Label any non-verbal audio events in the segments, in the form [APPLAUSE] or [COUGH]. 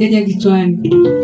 haujaja haujaja kichwani nina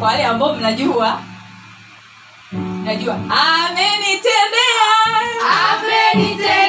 kwa wale ambao mnajua najua amenitendea. Amenitendea.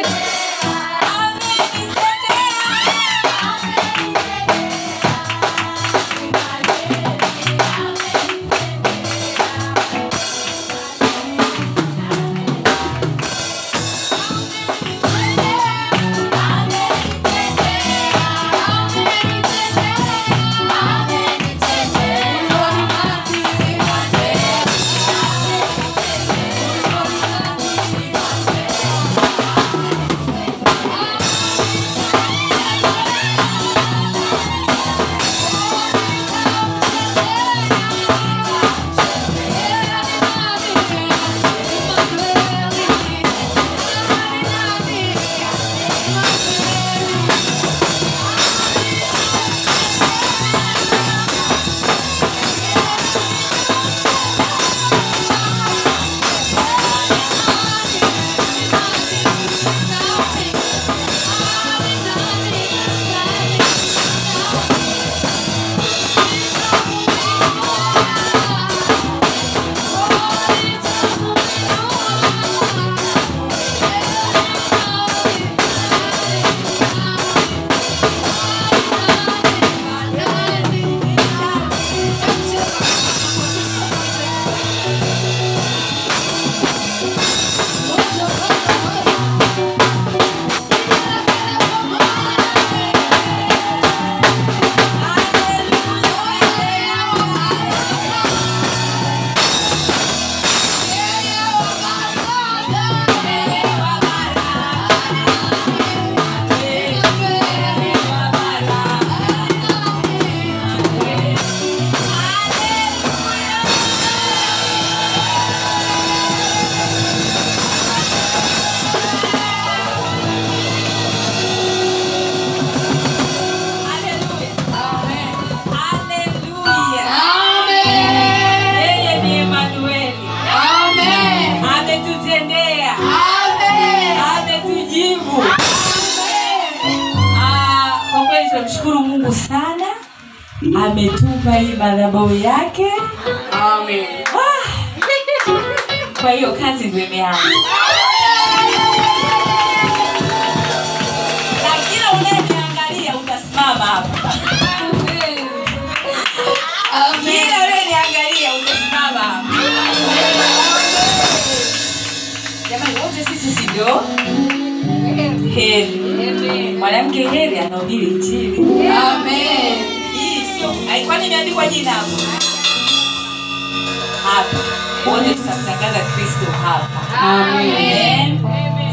Hapa. Amen.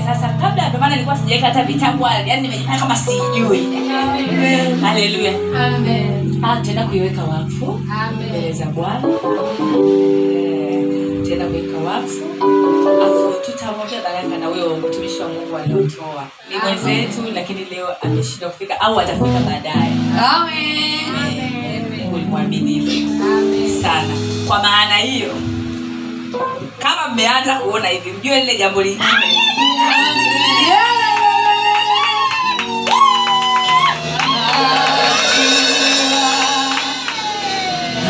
Sasa kabla ndio maana nilikuwa sijaweka hata vitabu yani nimejifanya kama sijui. Haleluya. Ah, tena kuiweka wakfu mbele za Bwana. Eh, Tena kuiweka wakfu. Afu baraka na huyo mtumishi wa mungu aliotoa ni mwenzetu lakini leo ameshindwa kufika au atafika baadaye mungu ni mwaminifu sana kwa maana hiyo kama mmeanza kuona hivi mjue lile jambo lingine.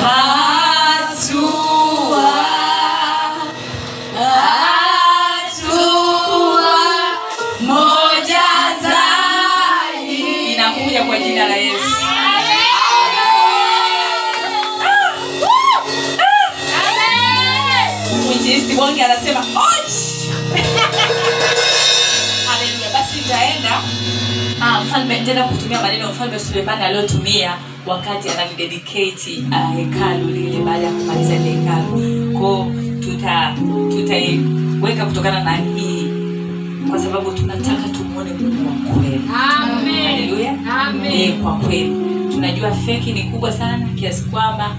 Hatua tena kutumia maneno mfalme sulemani aliyotumia wakati analidedicate uh, hekalu lile baada ya kumaliza ile hekalu. Ko tuta tutaiweka kutokana na hii kwa sababu tunataka tumuone mungu wa kweli. Haleluya Eh, kwa kweli. Tunajua feki ni kubwa sana kiasi kwamba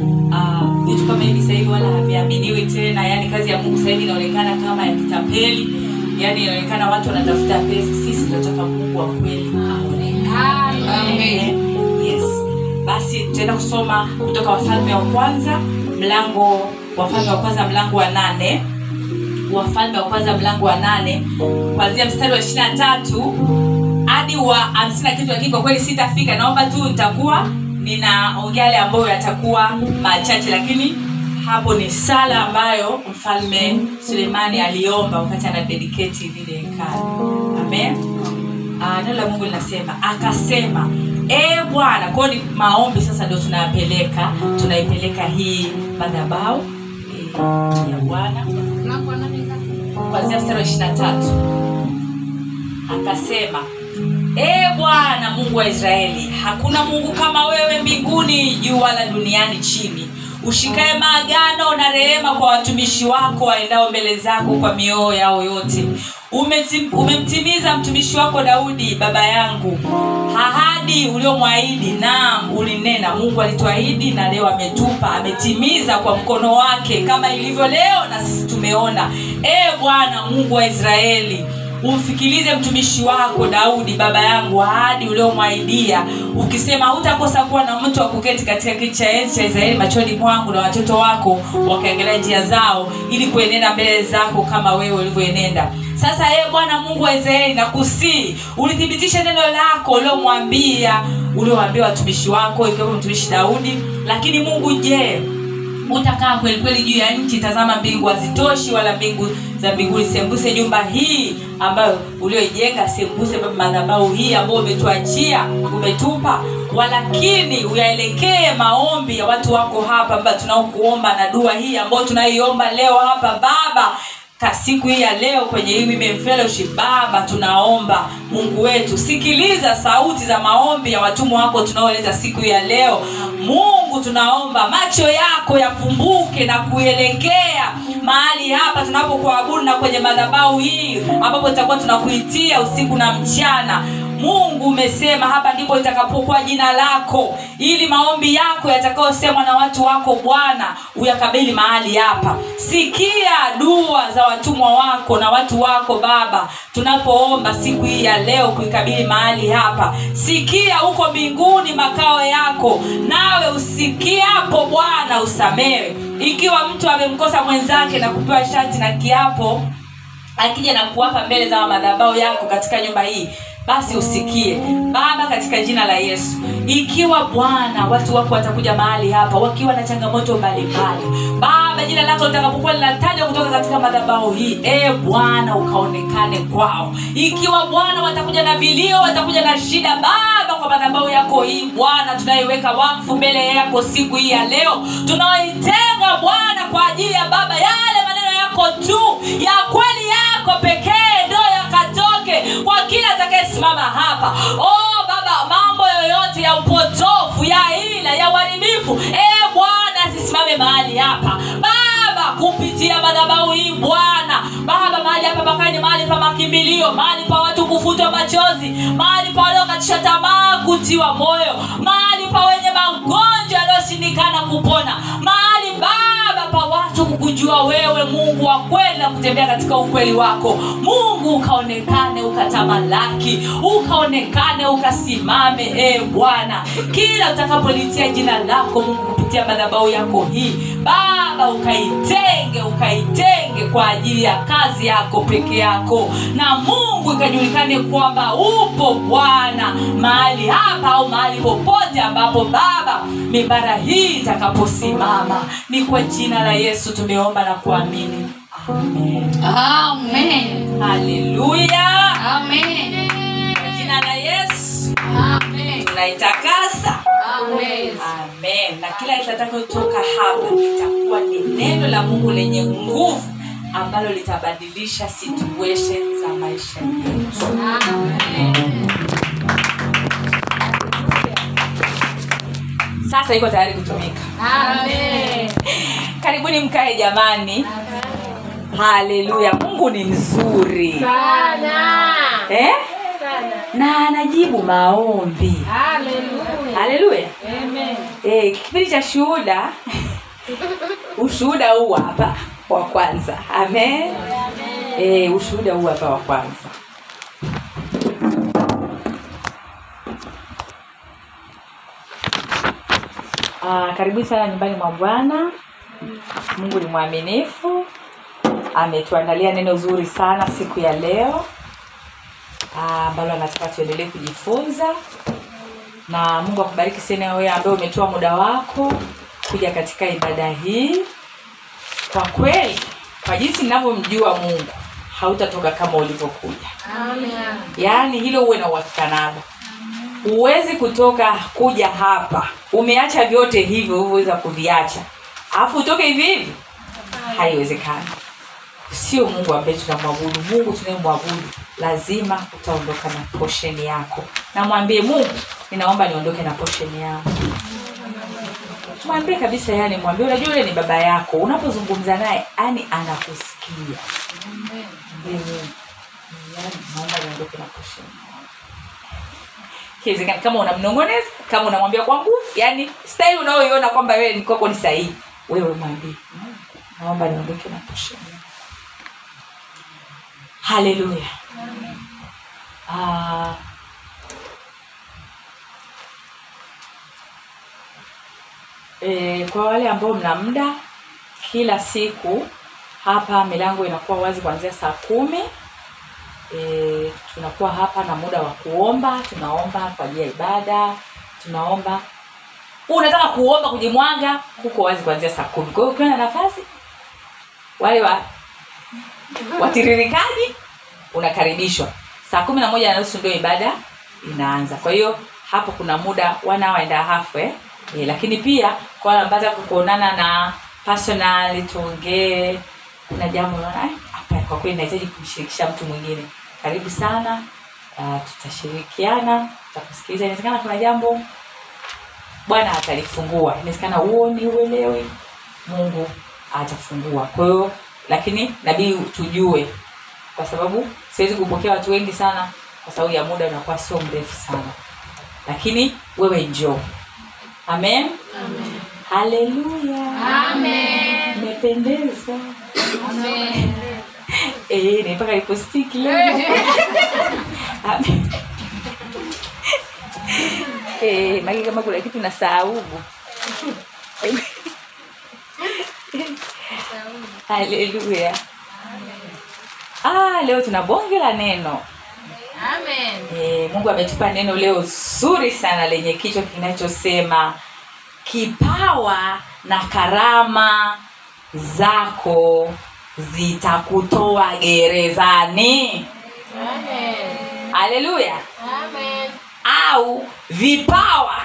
vitu uh, kama hivi sasa hivi wala haviaminiwi tena. Yaani kazi ya mungu sasa hivi inaonekana kama ya kitapeli. Yaani inaonekana watu wanatafuta pesa. Sisi tunataka mungu wa kweli aonekane yes. Basi tutaenda kusoma kutoka wafalme wa kwanza mlango wafalme wa kwanza mlango wa nane. Wafalme wa kwanza mlango wa nane kuanzia mstari wa ishirini na tatu hadi wa hamsini na kitu lakini kwa kweli sitafika. Naomba tu nitakuwa ninaongea yale ambayo yatakuwa machache lakini hapo ni sala ambayo mfalme sulemani aliomba wakati anadedicate lile hekalu. Amen Ah, neno la mungu linasema akasema e bwana kwao ni maombi sasa ndio tunayapeleka tunaipeleka hii madhabau e, ya bwana. Kwanzia mstari wa ishirina tatu akasema e bwana mungu wa israeli hakuna mungu kama wewe mbinguni juu wala duniani chini ushikae maagano na rehema kwa watumishi wako waendao mbele zako kwa mioyo yao yote Umeti- umemtimiza mtumishi wako daudi baba yangu. Ahadi uliomwahidi naam ulinena. Mungu alituahidi na leo ametupa ametimiza kwa mkono wake kama ilivyo leo na sisi tumeona. E bwana mungu wa israeli umfikilize mtumishi wako daudi baba yangu ahadi uliomwahidia. Ukisema hutakosa kuwa na mtu wa kuketi katika kiti cha enzi cha israeli machoni mwangu na watoto wako wakaangalia njia zao ili kuenenda mbele zako kama wewe ulivyoenenda sasa ye bwana mungu wa israeli nakusii ulithibitishe neno lako uliomwambia uliowaambia watumishi wako ikiwemo mtumishi daudi. Lakini mungu je utakaa kweli kweli juu ya nchi? Tazama mbingu hazitoshi wala mbingu za mbinguni. Sembuse nyumba hii ambayo ulioijenga sembuse madhabau hii ambayo umetuachia umetupa. Walakini uyaelekee maombi ya watu wako hapa baba tunaokuomba na dua hii ambayo tunaiomba leo hapa baba ka siku hii ya leo kwenye hii Women fellowship baba tunaomba mungu wetu sikiliza sauti za maombi ya watumwa wako tunaoleta siku ya leo. Mungu tunaomba macho yako yafumbuke na kuelekea mahali hapa tunapokuabudu na kwenye madhabahu hii ambapo tutakuwa tunakuitia usiku na mchana mungu umesema hapa ndipo itakapokuwa jina lako ili maombi yako yatakayosemwa na watu wako bwana uyakabili mahali hapa. Sikia dua za watumwa wako na watu wako baba tunapoomba siku hii ya leo kuikabili mahali hapa. Sikia huko mbinguni makao yako nawe usikiapo bwana usamewe ikiwa mtu amemkosa mwenzake na kupewa shati na kiapo akija na kuwapa mbele za madhabao yako katika nyumba hii basi usikie. Baba katika jina la yesu ikiwa bwana watu wako watakuja mahali hapa wakiwa na changamoto mbalimbali. Baba jina lako litakapokuwa linatajwa kutoka katika madhabahu hii e bwana ukaonekane kwao. Ikiwa bwana watakuja na vilio watakuja na shida baba kwa madhabahu yako hii bwana tunaiweka wakfu mbele yako siku hii ya leo. Tunaoitenga bwana kwa ajili ya baba yale yako tu ya kweli yako pekee ndo yakatoke kwa kila atakayesimama hapa. Oh baba mambo yoyote ya upotofu ya ila ya uharibifu e bwana asisimame mahali hapa. Baba kupitia madhabahu hii bwana. Baba mahali hapa pakani mahali pa makimbilio mahali pa watu kufutwa machozi mahali pa waliokatisha tamaa kutiwa moyo mahali pa wenye magonjwa yaliyoshindikana kupona mahali baba pa watu kukuju kukujua wewe mungu wa kweli na kutembea katika ukweli wako. Mungu ukaonekane ukatamalaki ukaonekane ukasimame e bwana. Kila utakapolitia jina lako mungu kupitia madhabau yako hii baba ukaitenge ukaitenge kwa ajili ya kazi yako peke yako na mungu ikajulikane kwamba upo bwana mahali hapa au mahali popote ambapo baba mibara hii itakaposimama ni kwa jina la yesu tumeomba na kuamini amen Amen. haleluya Amen. kwa jina la yesu Amen. Tunaitakasa Amen. amen na kila litakayotoka hapa litakuwa ni neno la mungu lenye nguvu ambalo litabadilisha situation za maisha yetu Amen. sasa iko tayari kutumika Amen. karibuni mkae jamani haleluya mungu ni mzuri Sana. eh? Na anajibu maombi. Haleluya Amen. eh, kipindi cha shuhuda [LAUGHS] ushuhuda huu hapa wa kwanza. Amen. Eh, ushuhuda huu hapa wa kwanza. Ah, karibuni sana nyumbani mwa bwana. Mungu ni mwaminifu. Ametuandalia neno zuri sana siku ya leo ambalo anataka tuendelee kujifunza. Na mungu akubariki sana wewe ambaye umetoa muda wako kuja katika ibada hii. Kwa kweli kwa jinsi ninavyomjua mungu hautatoka kama ulivyokuja. Amen. yaani hilo uwe na uhakika nalo. Huwezi kutoka kuja hapa. Umeacha vyote hivyo ulivyoweza kuviacha. Alafu utoke hivi hivi? Haiwezekani. Sio mungu ambaye tunamwabudu. Mungu tunayemwabudu lazima utaondoka na posheni yako. Na mwambie mungu ninaomba niondoke na posheni yangu mwambie kabisa yani mwambie unajua yule ni baba yako. Unapozungumza naye yani anakusikia. Kiwezekana kama unamnongoneza kama unamwambia kwa nguvu yani staili unaoiona kwamba wewe ni kwako ni sahihi. Wewe mwambie naomba niondoke na posheni yangu." Haleluya Ah, e, kwa wale ambao mna muda kila siku hapa milango inakuwa wazi kuanzia saa kumi. E, tunakuwa hapa na muda wa kuomba tunaomba kwa ajili ya ibada tunaomba. Unataka kuomba kujimwaga huko wazi kuanzia saa kumi. Kwa hiyo ukiwa na nafasi wale wa watiririkaji unakaribishwa. Saa kumi na moja na nusu ndio ibada inaanza. Kwa hiyo hapo kuna muda wanaoenda half eh? Eh, lakini pia kwa wale wanataka na personal tuongee kuna jambo unaona hapa kwa kweli nahitaji kumshirikisha mtu mwingine. Karibu sana uh, tutashirikiana tutakusikiliza. Inawezekana kuna jambo bwana atalifungua. Inawezekana uoni uelewi mungu atafungua. Kwa hiyo lakini nabii tujue kwa sababu siwezi kupokea watu wengi sana kwa sababu ya muda unakuwa sio mrefu sana. Lakini wewe njoo. Amen? Haleluya. Amen. umependeza Amen. Eh, ni mpaka lipostiki leo. Amen. Eh, [LAUGHS] maki kama kuna kitu na saubu [LAUGHS] [LAUGHS] haleluya ah, leo tuna bonge la neno. Amen. e, mungu ametupa neno leo zuri sana lenye kichwa kinachosema kipawa na karama zako zitakutoa gerezani. Amen. haleluya au vipawa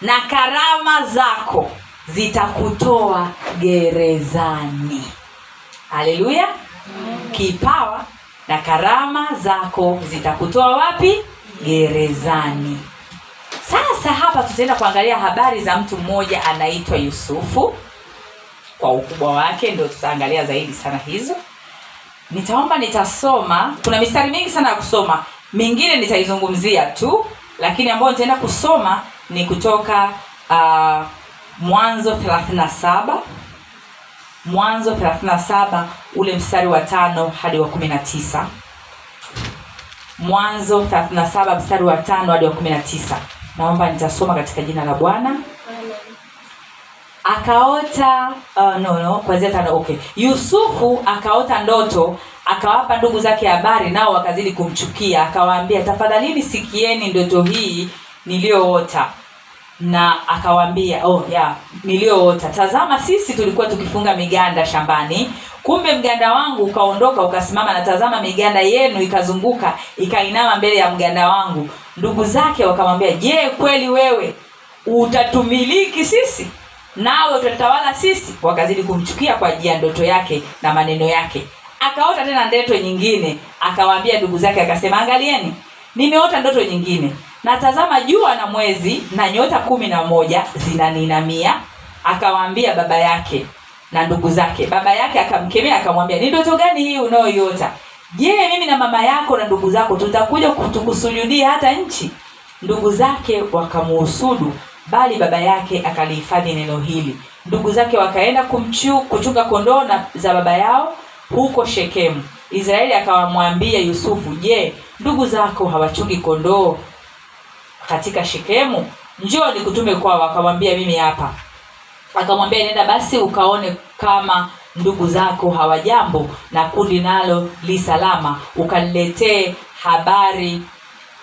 na karama zako zitakutoa gerezani. Haleluya. Kipawa na karama zako zitakutoa wapi? Gerezani. Sasa hapa tutaenda kuangalia habari za mtu mmoja anaitwa yusufu. Kwa ukubwa wake ndio tutaangalia zaidi sana hizo. Nitaomba nitasoma. Kuna mistari mingi sana ya kusoma. Mingine nitaizungumzia tu lakini ambayo nitaenda kusoma ni kutoka uh, mwanzo 37 mwanzo 37 ule mstari wa tano hadi wa kumi na tisa. Mwanzo 37 mstari wa tano hadi wa kumi na tisa. Naomba nitasoma katika jina la bwana. Akaota uh, no no kwanzia tano okay. Yusufu akaota ndoto akawapa ndugu zake habari nao wakazidi kumchukia. Akawaambia tafadhalini sikieni ndoto hii niliyoota na akawaambia oh yeah, niliyoota tazama sisi tulikuwa tukifunga miganda shambani kumbe mganda wangu ukaondoka ukasimama na tazama miganda yenu ikazunguka ikainama mbele ya mganda wangu. Ndugu zake wakamwambia je kweli wewe utatumiliki sisi? Nawe utatawala sisi? Wakazidi kumchukia kwa ajili ya ndoto yake na maneno yake. Akaota tena ndoto nyingine akawaambia ndugu zake akasema angalieni nimeota ndoto nyingine na tazama jua na mwezi na nyota kumi na moja zinaninamia akawaambia baba yake na ndugu zake. Baba yake akamkemea akamwambia ni ndoto gani hii unayoiota? Je mimi na mama yako na ndugu zako tutakuja tukusujudia hata nchi? Ndugu zake wakamuhusudu bali baba yake akalihifadhi neno hili. Ndugu zake wakaenda kumchu, kuchunga kondoo na za baba yao huko shekemu. Israeli akawamwambia yusufu je ndugu zako hawachungi kondoo katika shekemu? Njoo nikutume kwao. Akamwambia mimi hapa. Akamwambia nenda basi ukaone kama ndugu zako hawajambo na kundi nalo li salama. Ukaniletee habari.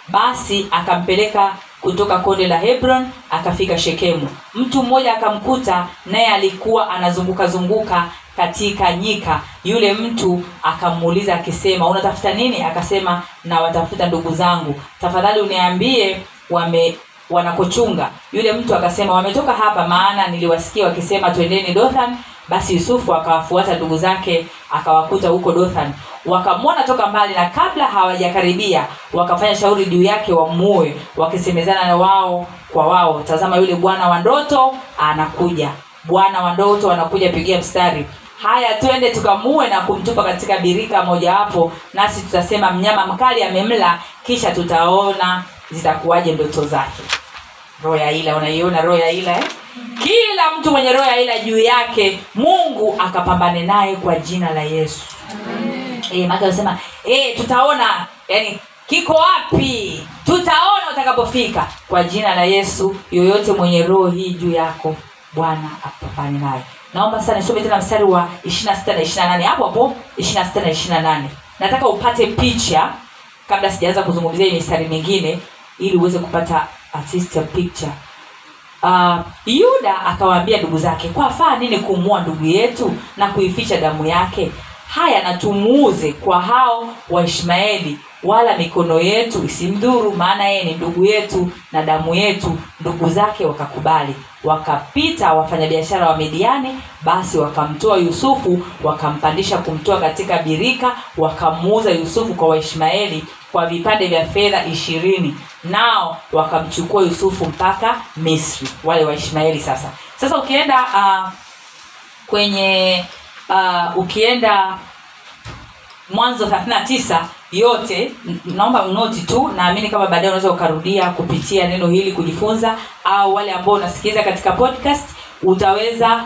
Basi akampeleka kutoka konde la hebron akafika shekemu. Mtu mmoja akamkuta naye alikuwa anazunguka zunguka katika nyika. Yule mtu akamuuliza akisema unatafuta nini? Akasema nawatafuta ndugu zangu. Tafadhali uniambie wame wanakochunga yule mtu akasema wametoka hapa maana niliwasikia wakisema twendeni dothan. Basi yusufu akawafuata ndugu zake akawakuta huko dothan. Wakamwona toka mbali na kabla hawajakaribia wakafanya shauri juu yake wamuue wakisemezana na wao kwa wao. Tazama yule bwana wa ndoto anakuja. Bwana wa ndoto anakuja pigia mstari. Haya twende tukamue na kumtupa katika birika mojawapo nasi tutasema mnyama mkali amemla kisha tutaona zitakuwaje ndoto zake? Roho ya ila unaiona roho ya ila eh? kila mtu mwenye roho ya ila juu yake mungu akapambane naye kwa jina la yesu. E, anasema e, tutaona yani kiko wapi? Tutaona utakapofika. Kwa jina la yesu yoyote mwenye roho hii juu yako bwana apambane naye. Naomba sana nisome tena mstari wa ishirina sita na ishirina nane. Hapo hapo ishirina sita na ishirina nane. Nataka upate picha kabla sijaanza kuzungumzia hii mistari mingine ili uweze kupata artist picture. Uh, yuda akawaambia ndugu zake kwafaa nini kumua ndugu yetu na kuificha damu yake? Haya natumuuze kwa hao waishmaeli wala mikono yetu isimdhuru maana yeye ni ndugu yetu na damu yetu. Ndugu zake wakakubali. Wakapita wafanyabiashara wa midiani basi wakamtoa yusufu wakampandisha kumtoa katika birika wakamuuza yusufu kwa waishmaeli kwa vipande vya fedha ishirini. Nao wakamchukua yusufu mpaka misri wale waishmaeli sasa. Sasa ukienda uh, kwenye uh, ukienda mwanzo 39 yote naomba unoti tu naamini kama baadaye unaweza ukarudia kupitia neno hili kujifunza au wale ambao unasikiliza katika podcast utaweza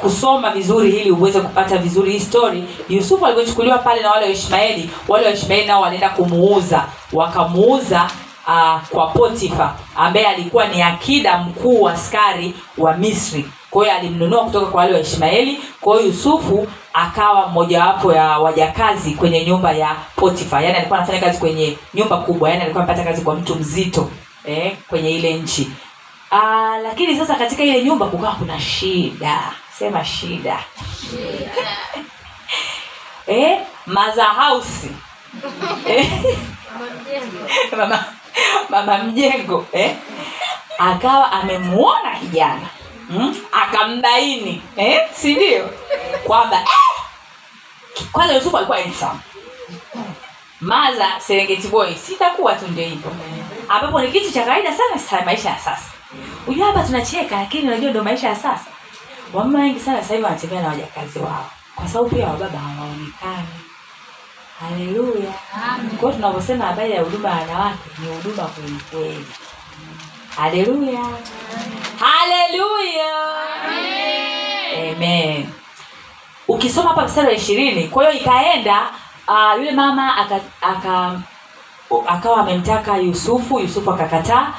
kusoma vizuri ili uweze kupata vizuri hii story. Yusufu alivyochukuliwa pale na wale waishmaeli wale waishmaeli nao walienda kumuuza. Wakamuuza uh, kwa potifa ambaye alikuwa ni akida mkuu wa askari wa misri. Kwa hiyo alimnunua kutoka kwa wale waishmaeli kwa hiyo yusufu akawa mmojawapo ya wajakazi kwenye nyumba ya potifa. Yaani alikuwa anafanya kazi kwenye nyumba kubwa. Yaani alikuwa anapata kazi kwa mtu mzito eh, kwenye ile nchi. Aa, lakini sasa katika ile nyumba kukawa kuna shida sema shida. [LAUGHS] Eh, maza house. Eh, [LAUGHS] mama, mama mjengo eh, akawa amemuona kijana. Mm? akambaini eh? si kwamba eh! kwanza yusufu alikuwa handsome. Maza serengeti boy sitakuwa tu ndio hivyo. Ambapo ni kitu cha kawaida sana maisha ya sasa. Unajua hapa tunacheka lakini unajua ndio maisha ya sasa wamama wengi sana sasa hivi wanatembea na wajakazi wao. Kwa sababu pia wababa hawaonekani. Haleluya. Kwa hiyo tunavyosema habari ya huduma ya wanawake ni huduma kwelikweli haleluya. Haleluya. Amen. Ukisoma hapa mstari wa ishirini kwa hiyo ikaenda uh, yule mama aka, aka akawa amemtaka yusufu yusufu akakataa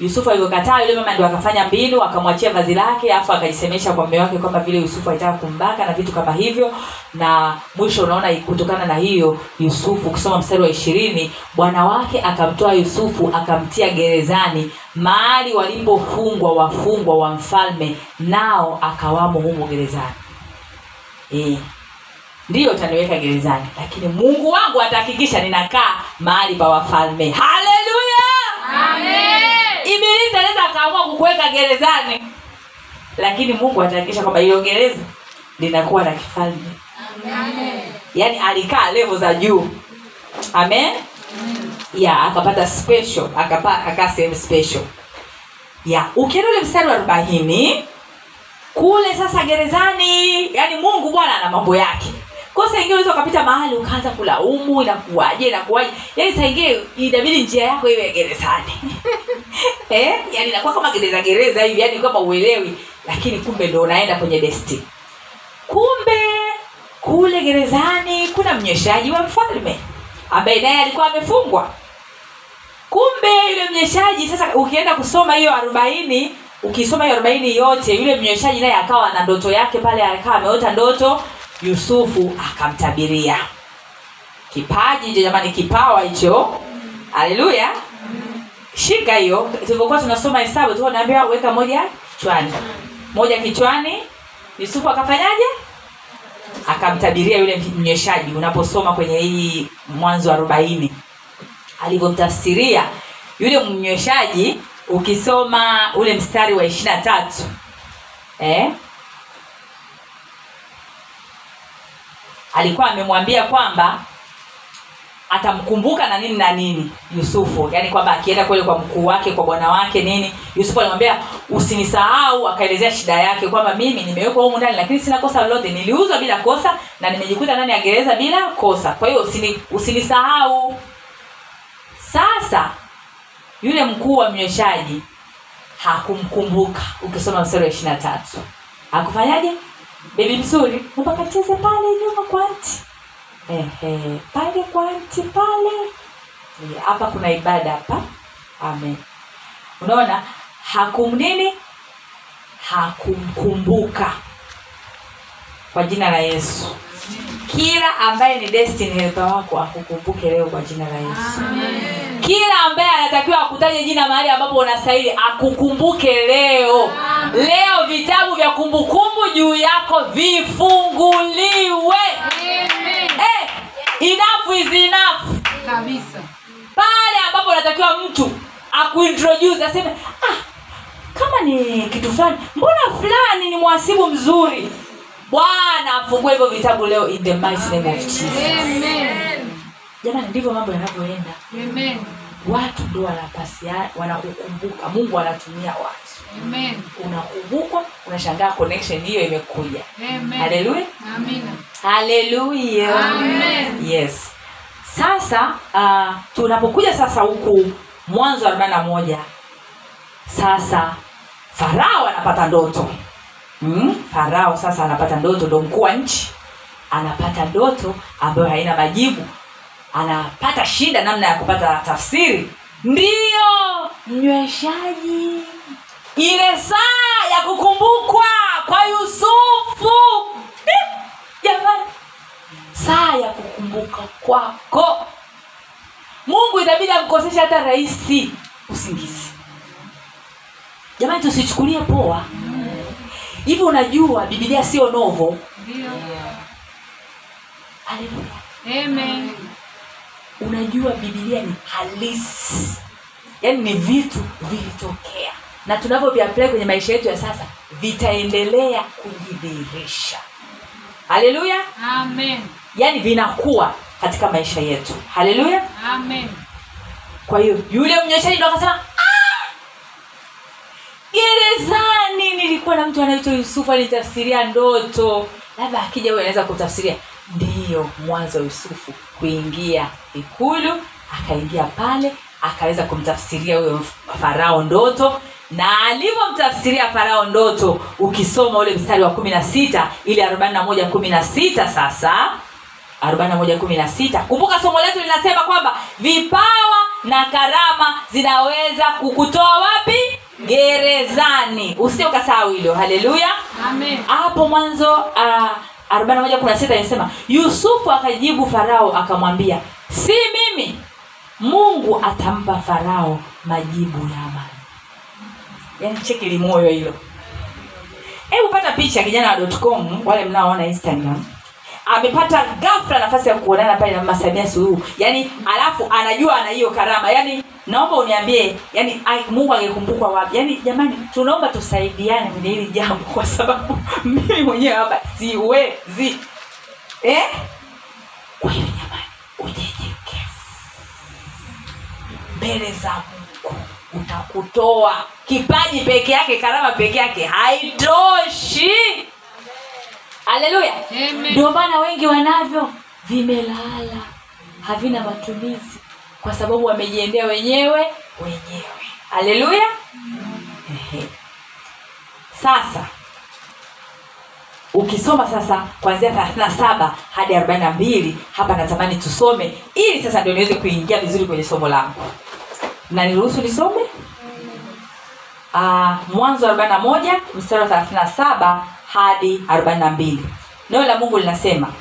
yusufu alivyokataa yule mama ndio akafanya mbinu akamwachia vazi lake afu akajisemesha kwa mume wake kwamba vile yusufu alitaka kumbaka na vitu kama hivyo. Na mwisho unaona kutokana na hiyo yusufu ukisoma mstari wa ishirini bwana wake akamtoa yusufu akamtia gerezani mahali walipofungwa wafungwa wa mfalme nao akawamo humo gerezani. E, ndiyo utaniweka gerezani lakini mungu wangu atahakikisha ninakaa mahali pa wafalme. Haleluya ibilisi anaweza akaamua kukuweka gerezani. Lakini mungu atahakikisha kwamba hiyo gereza linakuwa la kifalme. Yaani alikaa levo za juu. Amen? Ya akapata special akapa akaa sehemu special. Ya ukienda ule mstari wa arobaini kule sasa gerezani yani mungu bwana ana mambo yake kwa saa ingine unaweza ukapita mahali ukaanza kulaumu inakuwaje inakuwaje. Yaani saa ingine inabidi njia yako iwe gerezani. [LAUGHS] Eh? Yaani inakuwa kama gereza gereza hivi yaani kama uelewi. Lakini kumbe ndo unaenda kwenye desti kumbe kule gerezani kuna mnyeshaji wa mfalme ambaye naye alikuwa amefungwa. Kumbe yule mnyeshaji sasa ukienda kusoma hiyo arobaini ukisoma hiyo arobaini yote yule mnyeshaji naye akawa na ndoto yake pale akawa ameota ndoto yusufu akamtabiria. Kipaji hicho jamani kipawa hicho. Haleluya. Shika hiyo. Tulivyokuwa tunasoma hesabu tulikuwa tunaambiwa weka moja kichwani. Moja kichwani. Yusufu akafanyaje? Akamtabiria yule mnyeshaji unaposoma kwenye hii mwanzo arobaini alivyomtafsiria yule mnyweshaji ukisoma ule mstari wa ishiri na tatu eh? Alikuwa amemwambia kwamba atamkumbuka na nini na nini yusufu. Yaani kwamba akienda kule kwa mkuu wake kwa bwana wake nini yusufu alimwambia usinisahau akaelezea shida yake kwamba mimi nimewekwa humu ndani lakini sina kosa lolote. Niliuzwa bila kosa na nimejikuta ndani ya gereza bila kosa. Kwa hiyo usini, usinisahau. Sasa yule mkuu wa mnyweshaji hakumkumbuka. Ukisoma mstari wa ishiri na tatu. Hakufanyaje bebi mzuri mpakacheze pale nyuma kwa anti Ehe, pale kwa nti pale hapa kuna ibada hapa. Amen. Unaona hakumnini, hakumkumbuka. Kwa jina la yesu kila ambaye ni destiny helper wako akukumbuke leo kwa jina la yesu. Kila ambaye anatakiwa akutaje jina mahali ambapo unastahili akukumbuke leo. Leo vitabu vya kumbukumbu juu yako vifunguliwe. Hey, enough is enough. Kabisa. Pale ambapo unatakiwa mtu akuintroduce aseme ah, kama ni kitu fulani mbona fulani ni mwasibu mzuri bwana afungue hivyo vitabu leo in the mighty name of jesus. Amen. jamani ndivyo mambo yanavyoenda. Watu ndo wanapasia wanakukumbuka. Mungu anatumia watu. Amen. unakumbukwa unashangaa connection hiyo imekuja. Haleluya haleluya yes. Sasa uh, tunapokuja sasa huku mwanzo arobaini na moja sasa farao anapata ndoto mm? farao sasa anapata ndoto ndo mkuu wa nchi. Anapata ndoto ambayo haina majibu. Anapata shida namna ya kupata tafsiri. Ndiyo mnyweshaji. Ile saa ya kukumbukwa kwa yusufu. Eh, jamani. Saa ya kukumbuka kwako. Mungu itabidi amkosesha hata rahisi usingizi. Jamani tusichukulie poa hivi unajua bibilia sio novo? Amen. unajua bibilia ni halisi. Yaani ni vitu vilitokea. Na tunavyoviaplai kwenye maisha yetu ya sasa vitaendelea kujidhihirisha. Haleluya. Amen. yaani vinakuwa katika maisha yetu. Haleluya. Kwa hiyo yule mnyeshaji ndo akasema "Ah! Gerezani nilikuwa na mtu anaitwa yusufu alitafsiria ndoto. Labda akija huyo anaweza kutafsiria. Ndiyo mwanzo wa yusufu kuingia ikulu akaingia pale akaweza kumtafsiria huyo farao ndoto. Na alivyomtafsiria farao ndoto ukisoma ule mstari wa kumi na sita ili arobaini na moja kumi na sita sasa 41:16 kumbuka somo letu linasema kwamba vipawa na karama zinaweza kukutoa wapi? Gerezani. Usije ukasahau hilo. Haleluya. Amen. hapo mwanzo uh, 41:16 inasema yusufu akajibu farao akamwambia si mimi. Mungu atampa farao majibu ya amani. Yaani cheki limoyo hilo. Hebu pata picha kijana wa .com wale mnaoona instagram amepata ghafla nafasi ya kuonana pale na mama samia suluhu. Yaani alafu anajua ana hiyo karama. Yaani naomba uniambie yani ai, mungu angekumbukwa wapi? Yaani jamani tunaomba tusaidiane kwenye hili jambo kwa sababu [LAUGHS] mimi mwenyewe hapa siwezi. Eh? kwa hiyo jamani unyenyekevu. Mbele za mungu utakutoa. Kipaji peke yake karama peke yake haitoshi haleluya. Ndio maana wengi wanavyo vimelala havina matumizi kwa sababu wamejiendea wenyewe wenyewe. Haleluya. Sasa ukisoma sasa kuanzia 37 hadi 42 hapa natamani tusome ili sasa ndio niweze kuingia vizuri kwenye somo langu. Na niruhusu nisome? Uh, mwanzo 41 mstari wa 37 hadi 42 neno la mungu linasema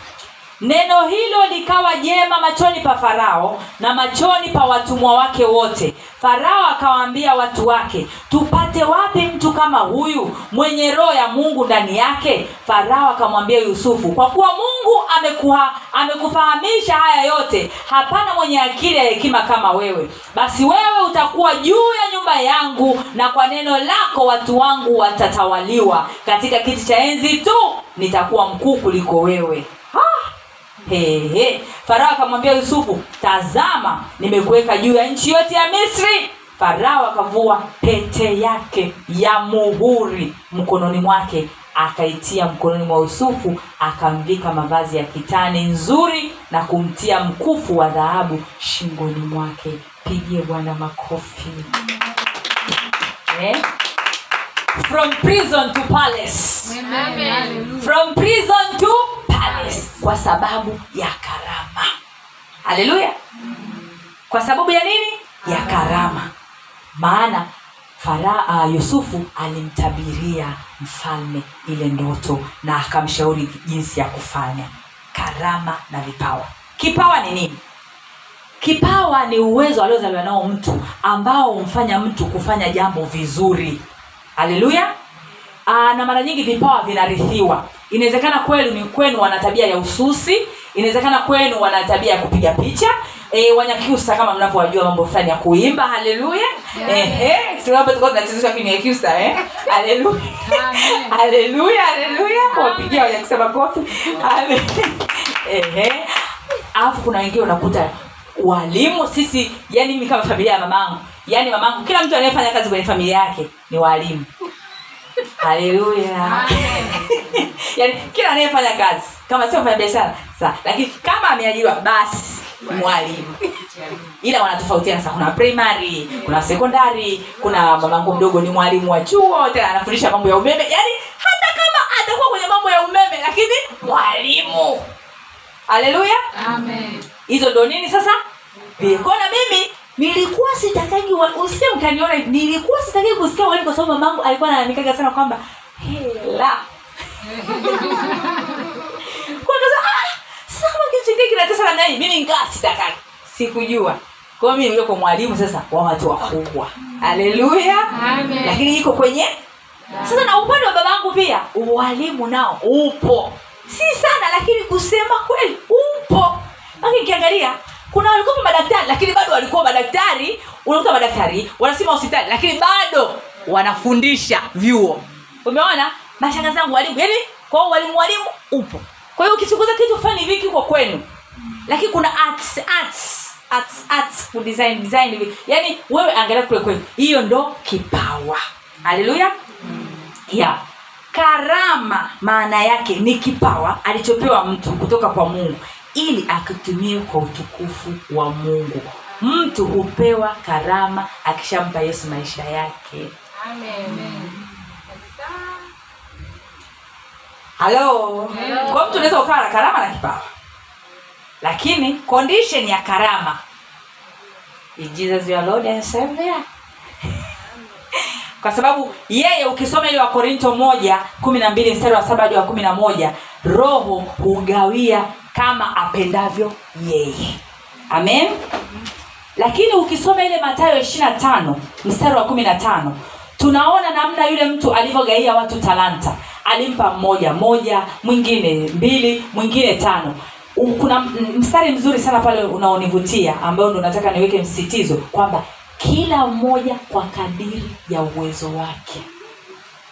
neno hilo likawa jema machoni pa farao na machoni pa watumwa wake wote. Farao akawaambia watu wake tupate wapi mtu kama huyu mwenye roho ya mungu ndani yake? Farao akamwambia yusufu kwa kuwa mungu amekuha, amekufahamisha haya yote hapana mwenye akili ya hekima kama wewe. Basi wewe utakuwa juu ya nyumba yangu na kwa neno lako watu wangu watatawaliwa. Katika kiti cha enzi tu nitakuwa mkuu kuliko wewe Hehe. farao akamwambia yusufu tazama nimekuweka juu ya nchi yote ya misri farao akavua pete yake ya muhuri mkononi mwake akaitia mkononi mwa yusufu akamvika mavazi ya kitani nzuri na kumtia mkufu wa dhahabu shingoni mwake pigie bwana makofi eh? from prison to palace Amen. from prison to palace kwa sababu ya karama. Haleluya. Kwa sababu ya nini? Ya karama. Maana fara uh, yusufu alimtabiria mfalme ile ndoto na akamshauri jinsi ya kufanya. Karama na vipawa. Kipawa ni nini? Kipawa ni uwezo aliozaliwa nao mtu ambao humfanya mtu kufanya jambo vizuri. Haleluya. Aa, na mara nyingi vipawa vinarithiwa inawezekana kwenu ni kwenu wana tabia ya ususi inawezekana kwenu wana tabia ya kupiga picha. E, wanyakyusa kama mnavyowajua mambo fulani ya kuimba haleluya. Eh? [LAUGHS] Haleluya. Haleluya haleluya. Wapigia wanyakyusa makofi. [LAUGHS] Alafu kuna wengine unakuta walimu sisi yani mi kama familia ya mamangu yani mamangu kila mtu anayefanya kazi kwenye familia yake ni walimu haleluya. Yani kila anayefanya kazi kama sio mfanya biashara sawa. Lakini kama ameajiriwa basi mwalimu. Ila wanatofautiana sasa kuna primary kuna sekondari kuna mamangu mdogo ni mwalimu wa chuo tena anafundisha mambo ya umeme. Yani hata kama atakuwa kwenye mambo ya umeme lakini mwalimu. Haleluya. Hizo ndo nini sasa? Kona mimi nilikuwa sitakaji wa- usie mkaniona nilikuwa sitaki kusikia walimu kwa sababu mamangu alikuwa ananikaga sana kwamba hela. [LAUGHS] Ah, sasa kitu kingine kinatesa namna hii mimi ngaa sitakagi sikujua. Kwa hiyo mimi nilikuwa mwalimu sasa wa watu wakubwa. Haleluya. Amen. lakini iko kwenye sasa na upande wa babangu pia ualimu nao upo. Si sana lakini kusema kweli upo. Lakini nikiangalia kuna walikuwa madaktari lakini bado walikuwa madaktari. Unakuta madaktari wanasema hospitali lakini bado wanafundisha vyuo. Umeona? Mashanga zangu walimu. Yani kwa hiyo walimu walimu upo. Kwa hiyo ukichunguza kitu fulani hivi kiko kwenu. Lakini kuna arts arts arts arts ku design design hivi. Yani wewe angalia kule kwenu. Hiyo ndo kipawa. Haleluya ya. Karama maana yake ni kipawa alichopewa mtu kutoka kwa mungu ili akitumie kwa utukufu wa mungu. Mtu hupewa karama akishampa yesu maisha yake. Halo kwa mtu unaweza ukawa na karama na kipawa. Lakini condition ya karama. Kwa sababu yeye ukisoma ile Wakorinto moja kumi na mbili mstari wa saba hadi wa kumi na moja roho hugawia kama apendavyo yeye. Amen? Lakini ukisoma ile matayo ishiri na tano mstari wa kumi na tano tunaona namna yule mtu alivyogaia watu talanta. Alimpa mmoja moja mwingine mbili mwingine tano. Kuna mstari mzuri sana pale unaonivutia ambao ndo nataka niweke msitizo kwamba kila mmoja kwa kadiri ya uwezo wake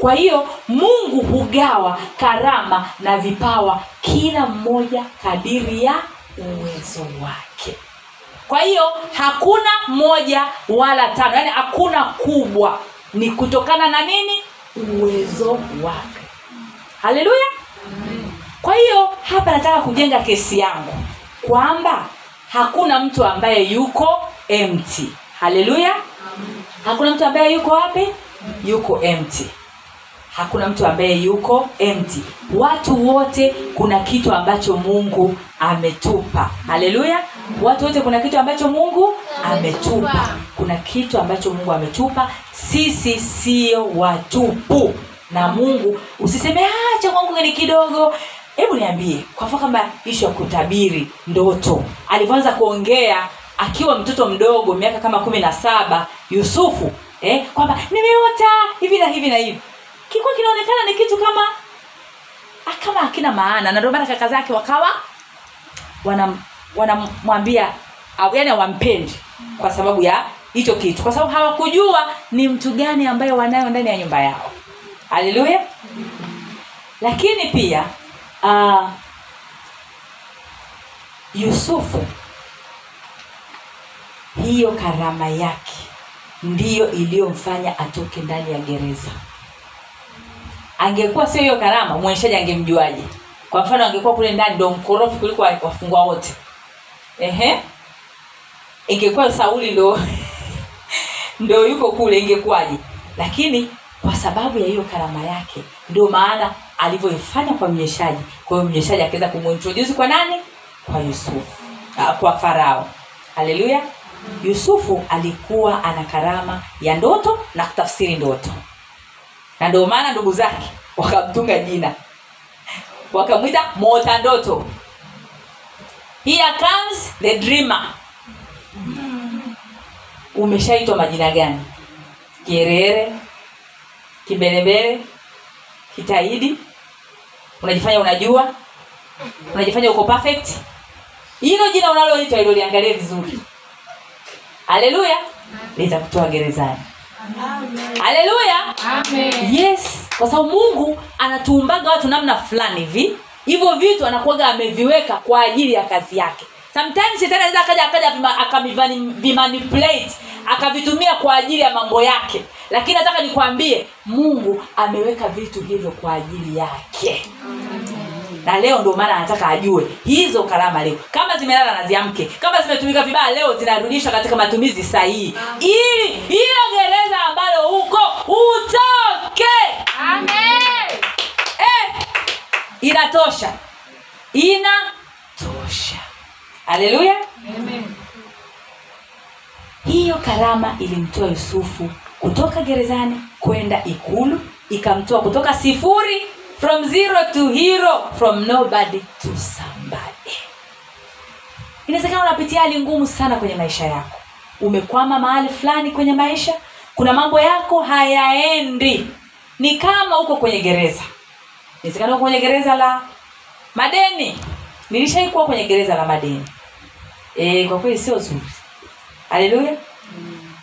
kwa hiyo mungu hugawa karama na vipawa kila mmoja kadiri ya uwezo wake. Kwa hiyo hakuna moja wala tano. Yaani hakuna kubwa. Ni kutokana na nini? Uwezo wake. Haleluya. Kwa hiyo hapa nataka kujenga kesi yangu kwamba hakuna mtu ambaye yuko empty. Haleluya. Hakuna mtu ambaye yuko wapi? Yuko empty hakuna mtu ambaye yuko empty. Watu wote kuna kitu ambacho mungu ametupa. Haleluya watu wote kuna kitu ambacho mungu ametupa. Kuna kitu ambacho mungu ametupa. Sisi sio watupu. Na mungu usiseme "Ah, kwangu ni kidogo. Hebu niambie kwa mfano kama ishu ya kutabiri ndoto. Alivyoanza kuongea akiwa mtoto mdogo miaka kama kumi na saba yusufu eh, kwamba nimeota hivi na hivi na hivi kilikuwa kinaonekana ni kitu kama ah, kama hakina maana. Na ndio maana kaka zake wakawa wanamwambia wana yani hawampendi kwa sababu ya hicho kitu. Kwa sababu hawakujua ni mtu gani ambaye wanayo ndani ya nyumba yao. Haleluya lakini pia uh, yusufu hiyo karama yake ndiyo iliyomfanya atoke ndani ya gereza angekuwa sio hiyo karama mwonyeshaji angemjuaje? Kwa mfano angekuwa kule ndani ndo mkorofi kuliko wafungwa wote. Ehe. Ingekuwa sauli ndo [LAUGHS] ndo yuko kule ingekuwaje? Lakini kwa sababu ya hiyo karama yake ndio maana alivyoifanya kwa mnyeshaji. Kwa hiyo mnyeshaji akaweza kumuintroduce kwa nani? Kwa yusufu. Ah, kwa farao. Haleluya yusufu alikuwa ana karama ya ndoto na kutafsiri ndoto na ndio maana ndugu zake wakamtunga jina. Wakamwita mota ndoto. Here comes the dreamer. Umeshaitwa majina gani? Kierere kimbelembele kitaidi. Unajifanya unajua? Unajifanya uko perfect? Hilo jina unaloitwa iloliangalie vizuri. Haleluya litakutoa gerezani haleluya yes. Kwa sababu mungu anatuumbaga watu namna fulani hivi. Hivyo vitu anakuaga ameviweka kwa ajili ya kazi yake. Sometimes shetani anaweza akaja akaja akavimanipulate akavitumia kwa ajili ya mambo yake. Lakini nataka nikwambie mungu ameweka vitu hivyo kwa ajili yake na leo ndio maana anataka ajue hizo karama leo. Kama zimelala na ziamke kama zimetumika vibaya leo zinarudishwa katika matumizi sahihi. Ili hilo gereza ambalo huko utoke. Eh, inatosha. Inatosha. Haleluya. Hiyo karama ilimtoa yusufu kutoka gerezani kwenda ikulu ikamtoa kutoka sifuri from zero to hero from nobody to somebody. Inawezekana unapitia hali ngumu sana kwenye maisha yako. Umekwama mahali fulani kwenye maisha kuna mambo yako hayaendi. Ni kama uko kwenye gereza. Inawezekana uko kwenye gereza la madeni. Nilishaikuwa kwenye gereza la madeni. E, kwa kweli sio zuri. Haleluya.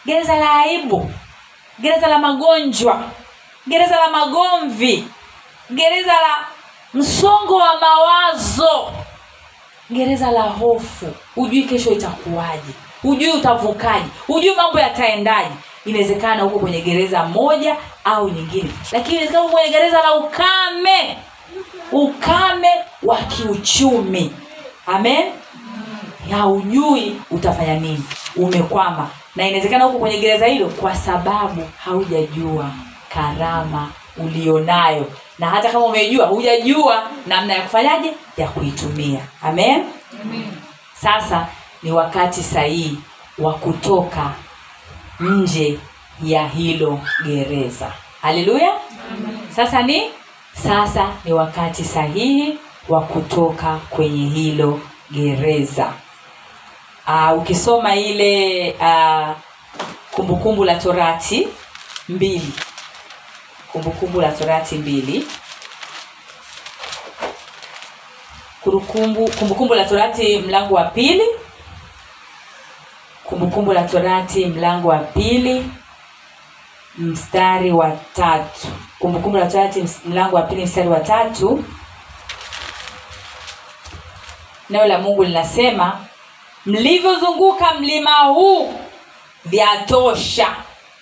Gereza la aibu. Gereza la magonjwa. Gereza la magomvi gereza la msongo wa mawazo. Gereza la hofu. Hujui kesho itakuwaje. Hujui utavukaje. Hujui mambo yataendaje. Inawezekana huko kwenye gereza moja au nyingine. Lakini inawezekana kwenye gereza la ukame. Ukame wa kiuchumi. Amen? Haujui utafanya nini. Umekwama. Na inawezekana huko kwenye gereza hilo kwa sababu haujajua karama ulionayo na hata kama umejua hujajua namna ya kufanyaje? Ya kuitumia. Amen? Sasa ni wakati sahihi wa kutoka nje ya hilo gereza. Haleluya! Sasa ni sasa ni wakati sahihi wa kutoka kwenye hilo gereza. Aa, ukisoma ile aa, kumbukumbu la torati mbili kumbukumbu la torati mbili. Kumbukumbu kumbu la torati mlango wa pili. Kumbukumbu la torati mlango wa pili mstari wa tatu. Kumbukumbu la torati mlango wa pili mstari wa tatu. Neno la mungu linasema mlivyozunguka mlima huu vyatosha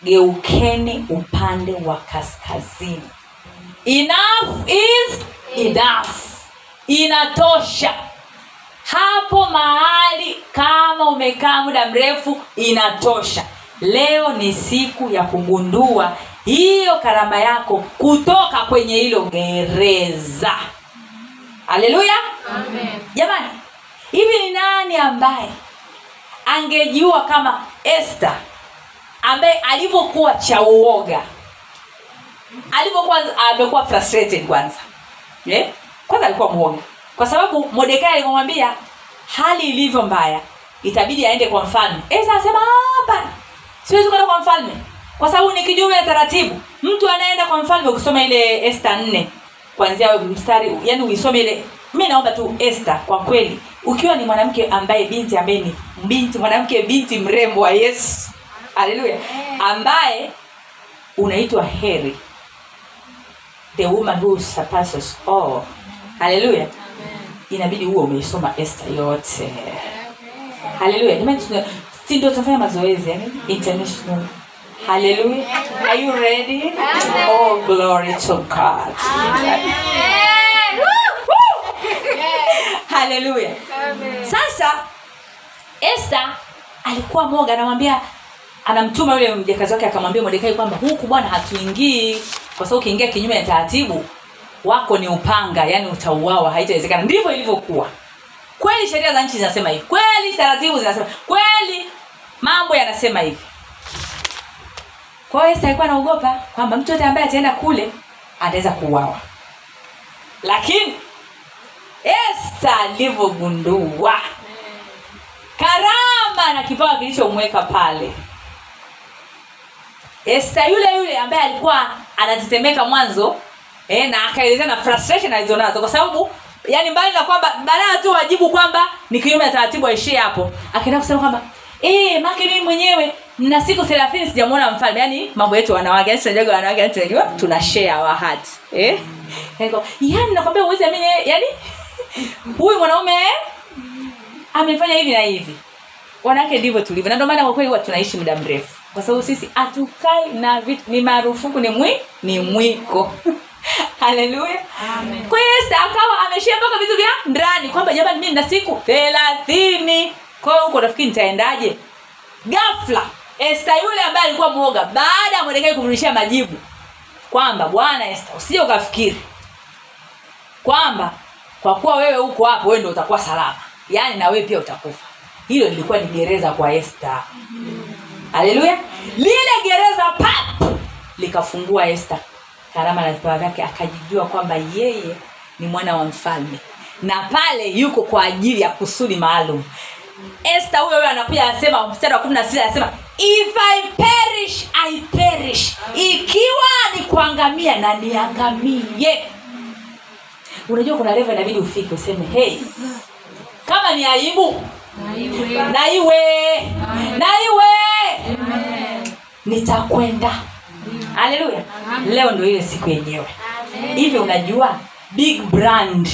geukeni upande wa kaskazini. Enough is enough. Inatosha. Hapo mahali kama umekaa muda mrefu inatosha. Leo ni siku ya kugundua hiyo karama yako kutoka kwenye hilo gereza. Haleluya. Jamani hivi ni nani ambaye angejua kama este ambaye alivyokuwa cha uoga alivyokuwa amekuwa frustrated kwanza. Yeah? kwanza alikuwa mwoga kwa sababu modekai alimwambia hali ilivyo mbaya itabidi aende kwa mfalme. Esa asema hapana. Siwezi kwenda kwa mfalme. Kwa sababu ni kinyume ya taratibu. Mtu anaenda kwa mfalme ukisoma ile esta nne kwanzia mstari yani uisome ile mi naomba tu esta kwa kweli. Ukiwa ni mwanamke ambaye binti ambaye ni binti mwanamke binti mrembo wa yesu haleluya ambaye unaitwa heri the woman who surpasses all. Haleluya inabidi huo umeisoma esta yote. Haleluya jamani si ndio tunafanya mazoezi yani international. Haleluya are you ready? Oh glory to god. Haleluya sasa este alikuwa moga anamwambia anamtuma yule mjakazi wake akamwambia modekai kwamba huku bwana hatuingii kwa sababu ukiingia kinyume ya taratibu wako ni upanga yani utauawa haitawezekana. Ndivyo ilivyokuwa. Kweli sheria za nchi zinasema hivi. Kweli taratibu zinasema kweli mambo yanasema hivi. Kwa alikuwa anaogopa kwamba mtu yote ambaye ataenda kule ataweza kuuawa. Lakini Esta alivyogundua karama na kipawa kilichomweka pale Esther yule yule ambaye alikuwa anatetemeka mwanzo eh, na akaelezea na frustration alizonazo. Kwa sababu yani mbali na kwamba badala tu wajibu kwamba ni kinyume na taratibu aishie hapo akaenda kusema kwamba eh make mimi mwenyewe na siku 30 sijamuona mfalme. Yani mambo yetu wanawake yani tunajaga wanawake yani tunajua tuna share our heart eh. Yani yani nakwambia uweze amini yani [LAUGHS] huyu mwanaume amefanya hivi na hivi. Wanawake ndivyo tulivyo na ndio maana kwa kweli huwa tunaishi muda mrefu kwa sababu sisi hatukai na vitu ni marufuku ni mwi ni mwiko. [LAUGHS] Haleluya. Kwa hiyo yesu akawa ameshia mpaka vitu vya ndani kwamba jamani mii na siku thelathini. Kwa huko nafikiri nitaendaje? Gafla Esther yule ambaye alikuwa mwoga baada ya mwelekei kumrudishia majibu kwamba bwana Esther usije ukafikiri kwamba kwa kuwa wewe huko hapo wewe ndo utakuwa salama. Yaani na wewe pia utakufa. Hilo lilikuwa ni gereza kwa Esther haleluya lile gereza pap likafungua este karama na vipawa vyake akajijua kwamba yeye ni mwana wa mfalme. Na pale yuko kwa ajili ya kusudi maalum. Este huyo huyo anakuja anasema mstari wa kumi na sita anasema if I perish I perish. Ikiwa ni kuangamia na niangamie. Unajua kuna reva inabidi ufike useme hey kama ni aibu na iwe na iwe nitakwenda. Haleluya leo ndio ile siku yenyewe. Hivyo unajua big brand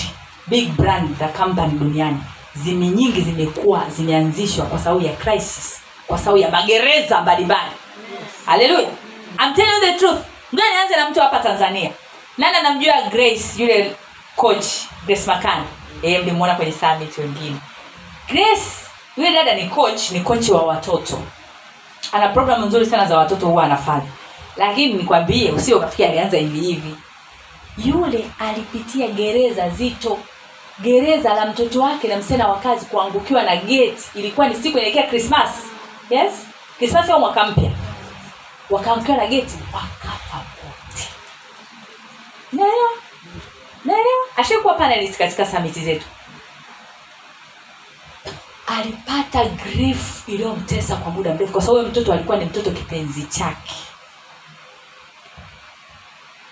big brand za company duniani zimi nyingi zimekuwa zimeanzishwa kwa sababu ya crisis kwa sababu ya magereza mbalimbali. Haleluya I'm telling the truth. Ngoja nianze na mtu hapa tanzania. Nani anamjua grace yule coach grace makani yeye mlimwona kwenye summit wengine grace huyo dada ni coach ni coach wa watoto. Ana programu nzuri sana za watoto huwa anafanya. Lakini nikwambie usio ukafikia alianza hivi hivi. Yule alipitia gereza zito. Gereza la mtoto wake na msichana wa kazi kuangukiwa na geti ilikuwa ni siku inaelekea krismas yes? Krismas au mwaka mpya? Wakaangukiwa na geti wakafa wote. Naelewa naelewa ashakuwa panelist katika samiti zetu alipata grief iliyomtesa kwa muda mrefu kwa sababu huyo mtoto alikuwa ni mtoto kipenzi chake.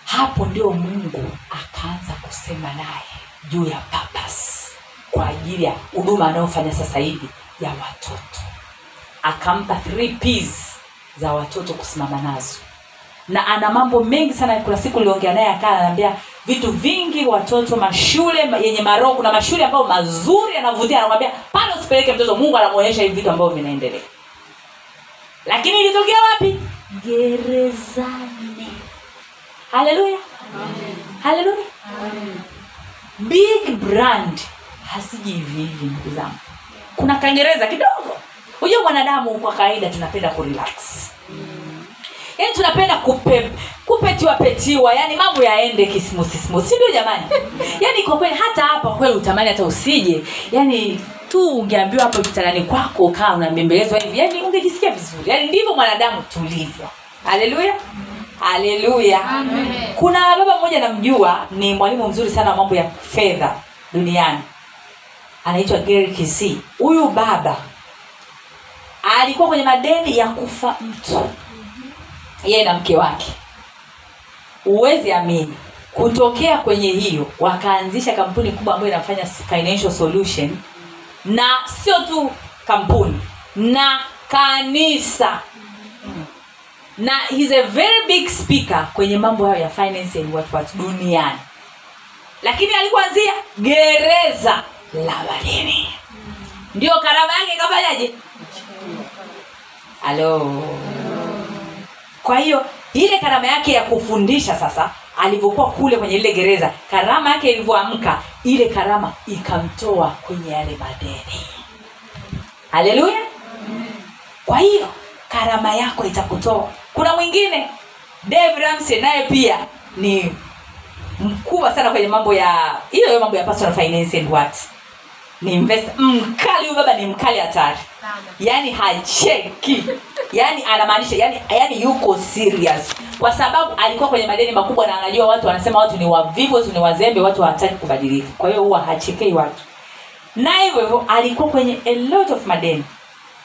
Hapo ndio mungu akaanza kusema naye juu ya purpose kwa ajili ya huduma anayofanya sasa hivi ya watoto. Akampa three P's za watoto kusimama nazo na ana mambo mengi sana. Kuna siku niliongea naye akaa ananiambia vitu vingi watoto mashule yenye maroho kuna mashule ambayo mazuri yanavutia. Anamwambia pale usipeleke mtoto mungu anamwonyesha hivi vitu ambavyo vinaendelea. Lakini ilitokea wapi? Gerezani. Haleluya. Haleluya. Big brand. Hasiji hivi hivi ndugu zangu. Kuna kangereza kidogo. Hujua mwanadamu kwa kawaida tunapenda kurelax yaani tunapenda kupe kupetiwa petiwa yani mambo yaende kismusismus si ndio jamani? [LAUGHS] Yaani kwa kweli hata hapa kweli utamani hata usije. Yani tu ungeambiwa hapo kitandani kwako kaa unabembelezwa hivi. Yani ungejisikia vizuri. Yani ndivyo mwanadamu tulivyo. Haleluya. Haleluya. Kuna baba mmoja namjua ni mwalimu mzuri sana wa mambo ya fedha duniani. Anaitwa Gary. Huyu baba alikuwa kwenye madeni ya kufa mtu, yeye na mke wake. Huwezi amini, kutokea kwenye hiyo wakaanzisha kampuni kubwa ambayo inafanya financial solution, na sio tu kampuni na kanisa. Na he's a very big speaker kwenye mambo hayo ya finance and what what duniani. Lakini alikuanzia gereza la madeni ndio karama yake ikafanyaje? Halo kwa hiyo ile karama yake ya kufundisha sasa alivyokuwa kule kwenye ile gereza karama yake ilivyoamka ile karama ikamtoa kwenye yale madeni. Haleluya! Kwa hiyo karama yako itakutoa. Kuna mwingine dave ramsey naye pia ni mkubwa sana kwenye mambo ya hiyo hiyo mambo ya personal finance and what? Ni investor. Mkali huyu baba ni mkali hatari. Yaani hacheki yaani anamaanisha yani, yani yuko serious. Kwa sababu alikuwa kwenye madeni makubwa na anajua watu wanasema watu ni wavivu watu ni wazembe watu hawataki kubadilika. Kwa hiyo huwa hachekei watu. Na hivyo hivyo alikuwa kwenye a lot of madeni.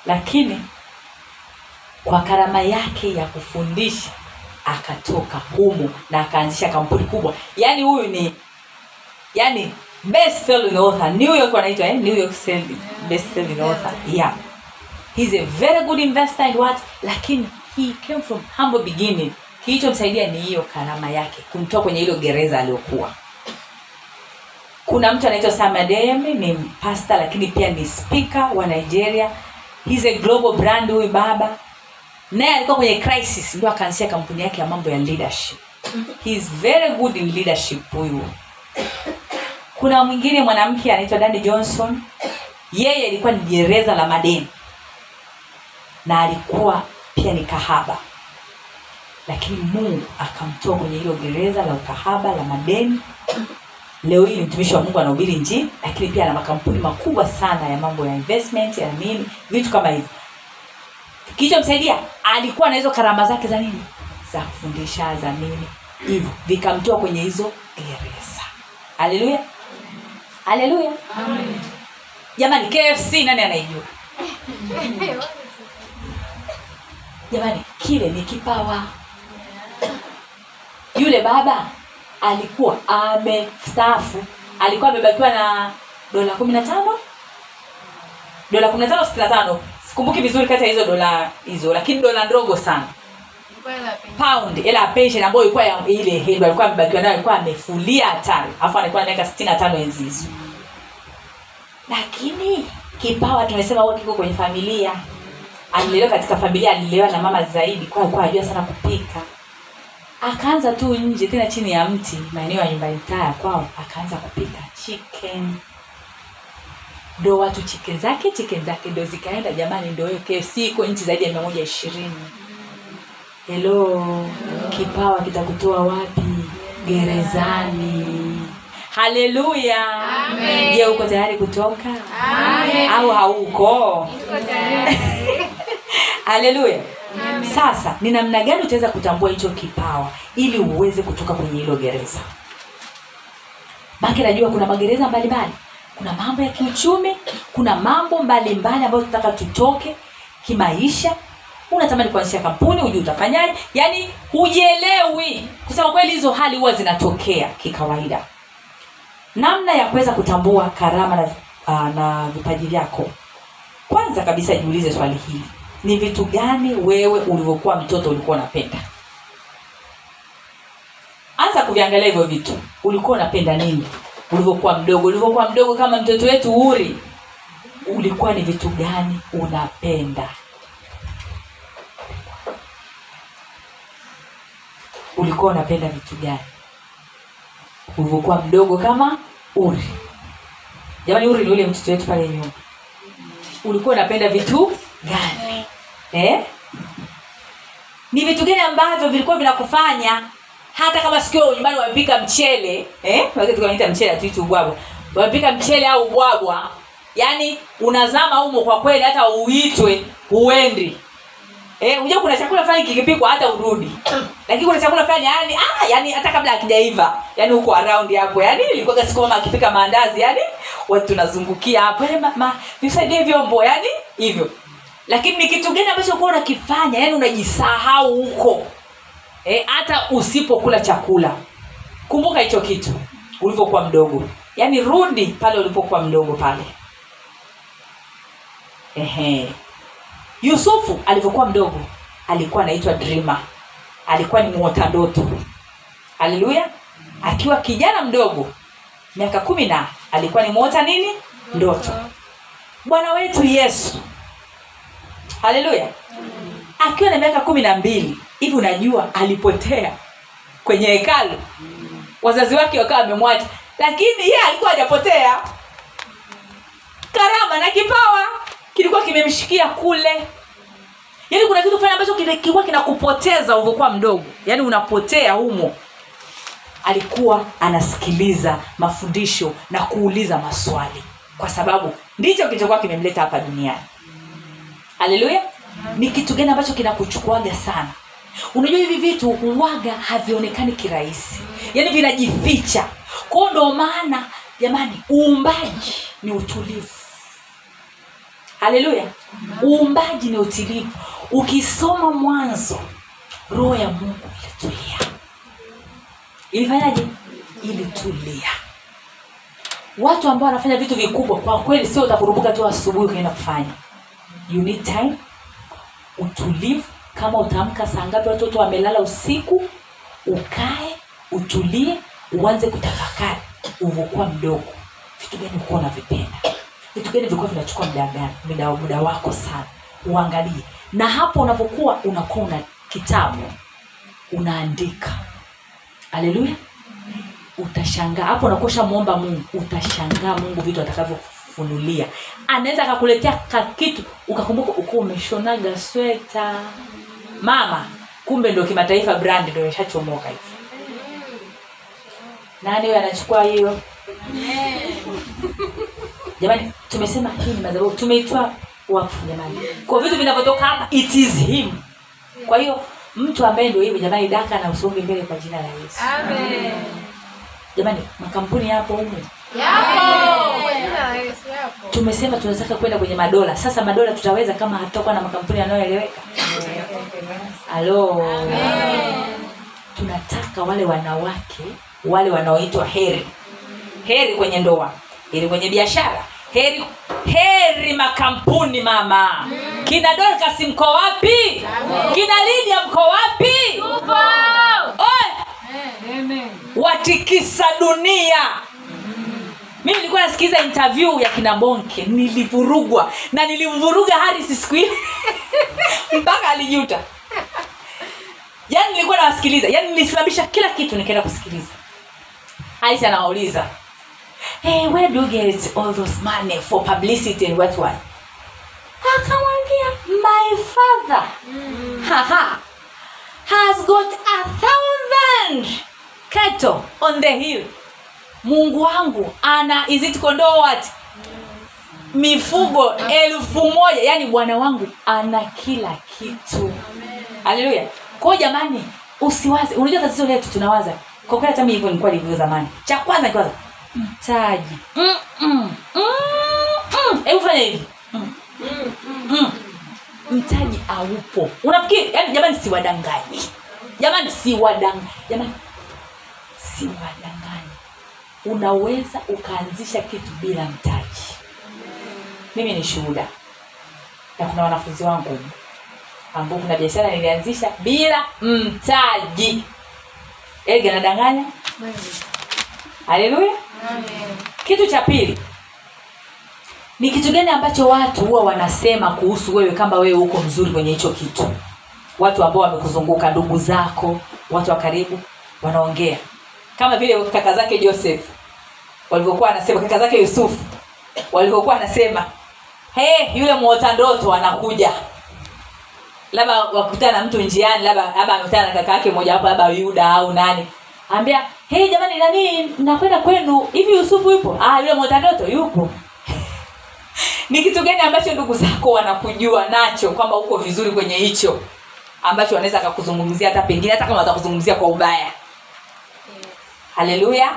Lakini kwa karama yake ya kufundisha akatoka humo na akaanzisha kampuni kubwa. Yaani huyu ni yani best author. New york wanaitwa eh? new york best author. Yeah he's a very good investor in what? Lakini he came from humble beginning. Kilichomsaidia ni hiyo karama yake kumtoa kwenye hilo gereza aliyokuwa. Kuna mtu anaitwa samadem ni pasta lakini pia ni spika wa nigeria. He's a global brand huyu baba. Naye alikuwa kwenye crisis ndio akaanzisha kampuni yake ya mambo ya leadership. He's very good in leadership huyu. Kuna mwingine mwanamke anaitwa dani johnson. Yeye alikuwa ni gereza la madeni na alikuwa pia ni kahaba. Lakini mungu akamtoa kwenye hilo gereza la ukahaba la madeni. Leo hii ni mtumishi wa mungu anahubiri njini lakini pia ana makampuni makubwa sana ya mambo ya investment ya nini vitu kama hivyo. Kilichomsaidia alikuwa na hizo karama zake za nini? Za kufundisha za nini? Hivyo vikamtoa kwenye hizo gereza. Haleluya. Haleluya. Jamani kfc nani anaijua [LAUGHS] jamani kile ni kipawa. Yule baba alikuwa amestaafu. Alikuwa amebakiwa na dola kumi na tano? Dola kumi na tano sitini na tano. Sikumbuki vizuri kati ya hizo dola hizo lakini dola ndogo sana. Pound ila ya pension ambayo ilikuwa ile hilo alikuwa amebakiwa nayo alikuwa amefulia hatari. Alafu alikuwa na miaka sitini na tano enzi hizo. Lakini kipawa tumesema huwa kiko kwenye familia alilelewa katika familia alilelewa na mama zaidi kwa alikuwa anajua sana kupika. Akaanza tu nje tena chini ya mti maeneo ya nyumbani taya kwao akaanza kupika chicken. Ndo watu chicken zake chicken zake ndo zikaenda jamani ndo hiyo kfc iko nchi zaidi ya mia moja ishirini. Helo kipawa kitakutoa wapi? Gerezani. Haleluya. Je uko tayari kutoka? Au hauko [LAUGHS] haleluya sasa ni namna gani utaweza kutambua hicho kipawa ili uweze kutoka kwenye hilo gereza? Make najua kuna magereza mbalimbali. Kuna mambo ya kiuchumi kuna mambo mbalimbali ambayo tunataka tutoke kimaisha. Unatamani kuanzisha kampuni hujui utafanyaje? Yaani hujielewi. Kusema kweli hizo hali huwa zinatokea kikawaida. Namna ya kuweza kutambua karama na, uh, na vipaji vyako. Kwanza kabisa jiulize swali hili ni vitu gani wewe ulivyokuwa mtoto ulikuwa unapenda? Anza kuviangalia hivyo vitu. Ulikuwa unapenda nini? Ulivyokuwa mdogo. Ulivyokuwa mdogo kama mtoto wetu uri ulikuwa ni vitu gani unapenda? Ulikuwa unapenda vitu gani? Ulivyokuwa mdogo kama uri. Jamani uri ni ule mtoto wetu pale nyuma. Ulikuwa unapenda vitu gani eh? ni vitu gani ambavyo vilikuwa vinakufanya hata kama sikio nyumbani wamepika mchele eh? mchele ubwabwa wamepika mchele au ubwabwa yaani unazama humo kwa kweli hata uitwe huendi Eh, unajua kuna chakula fulani kikipikwa hata urudi. Lakini kuna chakula fulani yani ah yani hata kabla hakijaiva, yani huko around hapo. Yani ilikuwa siku mama akipika maandazi yani watu tunazungukia hapo. ma, ma, nisaidie vyombo yani hivyo. Lakini ni kitu gani ambacho uko unakifanya? yaani unajisahau huko. hata hata usipokula chakula. Kumbuka hicho kitu ulivyokuwa mdogo. Yaani rudi pale ulipokuwa mdogo pale. Ehe. yusufu alivyokuwa mdogo alikuwa anaitwa drima alikuwa ni mwota ndoto haleluya akiwa kijana mdogo miaka kumi na alikuwa ni mwota nini ndoto bwana wetu yesu haleluya akiwa na miaka kumi na mbili hivi unajua alipotea kwenye hekalu. Wazazi wake wakawa wamemwacha lakini yeye alikuwa hajapotea. Karama na kipawa kilikuwa kimemshikia kule. Yaani kuna kitu fulani ambacho kilikuwa kinakupoteza ulivyokuwa mdogo. Yaani unapotea humo. Alikuwa anasikiliza mafundisho na kuuliza maswali. Kwa sababu ndicho kilichokuwa kimemleta hapa duniani haleluya ni kitu gani ambacho kinakuchukuaga sana? Unajua hivi vitu huwaga havionekani kirahisi. Yaani vinajificha. Kwao ndo maana jamani uumbaji ni utulivu. Haleluya uumbaji ni utulivu. Ukisoma mwanzo roho ya mungu ilitulia. Ilifanyaje? Ilitulia. Watu ambao wanafanya vitu vikubwa kwa kweli sio utakurubuka tu asubuhi ukaenda kufanya you need time. Utulivu. Kama utaamka saa ngapi watoto wamelala usiku ukae utulie uanze kutafakari. Ulivyokuwa mdogo. Vitu gani ukuwa unavipenda? Vitu gani vilikuwa vinachukua muda muda, wako sana. Uangalie. Na hapo unapokuwa unakuwa una kitabu unaandika. Haleluya utashangaa. Hapo unakuwa ushamwomba mungu. Utashangaa mungu vitu atakavyofunulia anaweza akakuletea kakitu ukakumbuka ukuwa umeshonaga sweta. Mama kumbe ndio kimataifa brand ndio imeshachomoka hivi. Nani huyo anachukua hiyo? [LAUGHS] Jamani tumesema hii ni madhabahu tumeitwa wafu jamani. Kwa vitu vinavyotoka hapa it is him. Kwa hiyo mtu ambaye ndio hivi jamani daka na usonge mbele kwa jina la yesu. Jamani makampuni yapo humu tumesema tunataka kwenda kwenye madola. Sasa madola tutaweza kama hatutakuwa na makampuni yanayoeleweka? Alo tunataka wale wanawake wale wanaoitwa heri. Heri kwenye ndoa. Heri kwenye biashara. Heri heri makampuni mama. Kina dorcas mko wapi? Kina lidia mko wapi? Watikisa dunia mimi nilikuwa nasikiliza interview ya kina bonke. Nilivurugwa. Na nilimvuruga haris siku ile [LAUGHS] mpaka alijuta. Yaani nilikuwa nawasikiliza. Yaani nilisimamisha kila kitu nikaenda kusikiliza. Haris anawauliza hey, where do you get all those money for publicity and what one? Akamwambia my father. Haha. Has got a thousand. Cattle on the hill mungu wangu ana is it what? Mifugo elfu moja. Yaani bwana wangu ana kila kitu. Haleluya kwao jamani usiwaze. Unajua tatizo letu tunawaza. Kwa kweli hata mi hivyo nilikuwa nilivyo zamani. Cha kwanza kwanza mtaji. Mm, mm, mm, mm. hebu fanya hivi. Mm, mm. mtaji aupo unafikiri yaani jamani siwadanganyi. Jamani siwadanganyi. Jamani siwadanganyi unaweza ukaanzisha kitu bila mtaji. Mimi ni shuhuda. Na kuna wanafunzi wangu ambao kuna biashara nilianzisha bila mtaji. Ege nadanganya haleluya. Kitu cha pili ni kitu gani ambacho watu huwa wanasema kuhusu wewe kama wewe uko mzuri kwenye hicho kitu? Watu ambao wamekuzunguka ndugu zako watu wa karibu wanaongea. Kama vile kaka zake joseph walivyokuwa anasema kaka zake yusufu walivyokuwa anasema hey, yule mwota ndoto anakuja. Labda wakutana na mtu njiani labda labda amekutana na kaka yake mmoja wapo labda yuda au nani. Ambia hey jamani nani nakwenda kwenu. Hivi yusufu yupo? Ah yule mwota ndoto yupo. [LAUGHS] Ni kitu gani ambacho ndugu zako wanakujua nacho kwamba uko vizuri kwenye hicho ambacho wanaweza akakuzungumzia hata pengine hata kama watakuzungumzia kwa ubaya? Haleluya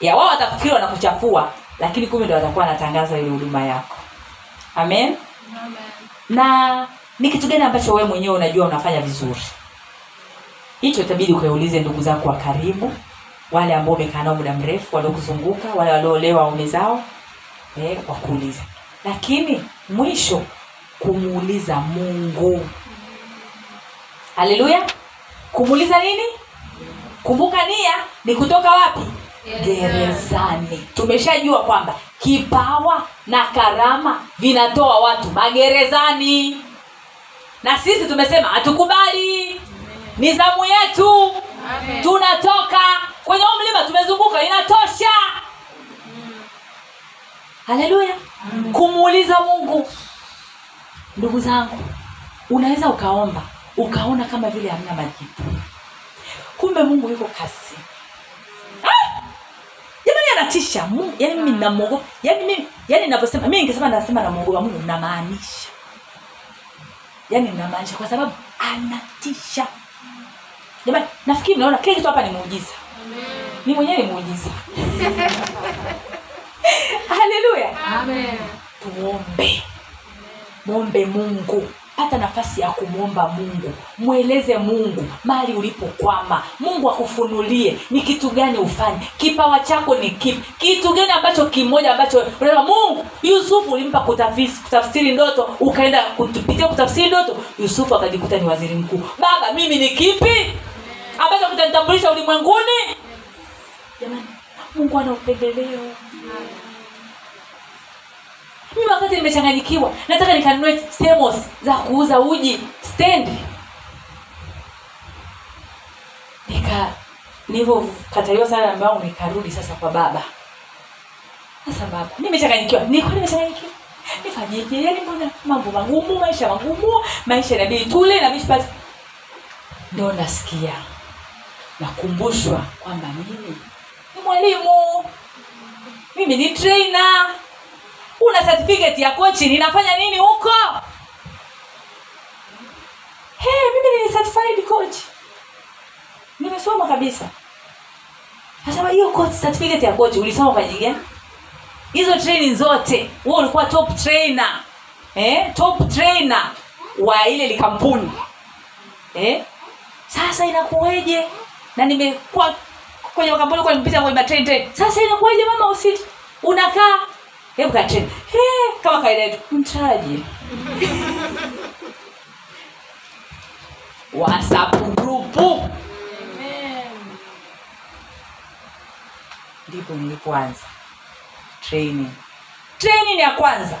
ya wao watafikiri wanakuchafua lakini kumbe ndo watakuwa wanatangaza ile huduma yako. Amen? Na ni kitu gani ambacho wewe mwenyewe unajua unafanya vizuri? Hicho itabidi ukaulize ndugu zako wa karibu wale ambao umekaa nao muda mrefu waliokuzunguka wale walioolewa waume zao eh, wakuuliza lakini mwisho kumuuliza mungu. Haleluya kumuuliza nini? Kumbuka nia ni kutoka wapi gerezani. Tumeshajua kwamba kipawa na karama vinatoa watu magerezani. Na sisi tumesema hatukubali. Ni zamu yetu. Tunatoka. Kwenye huu mlima tumezunguka inatosha. Haleluya. Kumuuliza mungu ndugu zangu unaweza ukaomba ukaona kama vile hamna majibu. Kumbe mungu yuko kasi. Ah! Jamani anatisha. Mungu yani mimi namwogopa yani mimi yani ninaposema mimi ningesema nasema namwogopa mungu namaanisha. Yani namaanisha kwa sababu anatisha. Jamani nafikiri mnaona kile kitu hapa ni muujiza. Mi mwenyewe ni muujiza. [LAUGHS] Haleluya. Tuombe. Mwombe mungu pata nafasi ya kumwomba mungu. Mweleze mungu mali ulipokwama. Mungu akufunulie ni kitu gani ufanye. Kipawa chako ni kipi. Kitu gani ambacho kimoja ambacho unasema mungu yusufu ulimpa kutafsiri, ndoto ukaenda kupitia kutafsiri ndoto. Yusufu akajikuta ni waziri mkuu. Baba mimi ni kipi ambacho kitanitambulisha ulimwenguni? Jamani mungu ana upendeleo mimi wakati nimechanganyikiwa nataka nikanunue stemos za kuuza uji stendi nika nilivyokataliwa sana na mbangu nikarudi sasa kwa baba. Sasa baba nimechanganyikiwa. Niko nimechanganyikiwa. Nifanyike yani mbona mambo magumu maisha magumu maisha inabidi tule na tupate. Ndo nasikia. Nakumbushwa kwamba mimi ni mwalimu. Mimi ni trainer una certificate ya kochi ninafanya nini huko? Hey, mimi ni certified coach. Nimesoma kabisa. Nasema hiyo coach certificate ya coach ulisoma kwa ajili hizo training zote wewe ulikuwa top trainer. Eh? top trainer wa ile likampuni eh? sasa inakuweje na nimekuwa kwenye makampuni kwa nimepita kwenye matrain train. Sasa inakuweje mama usiti unakaa hebu kateni hey, kama kaida yetu mtaji whatsapp grupu ndipo nilipoanza. Training. Training ya kwanza.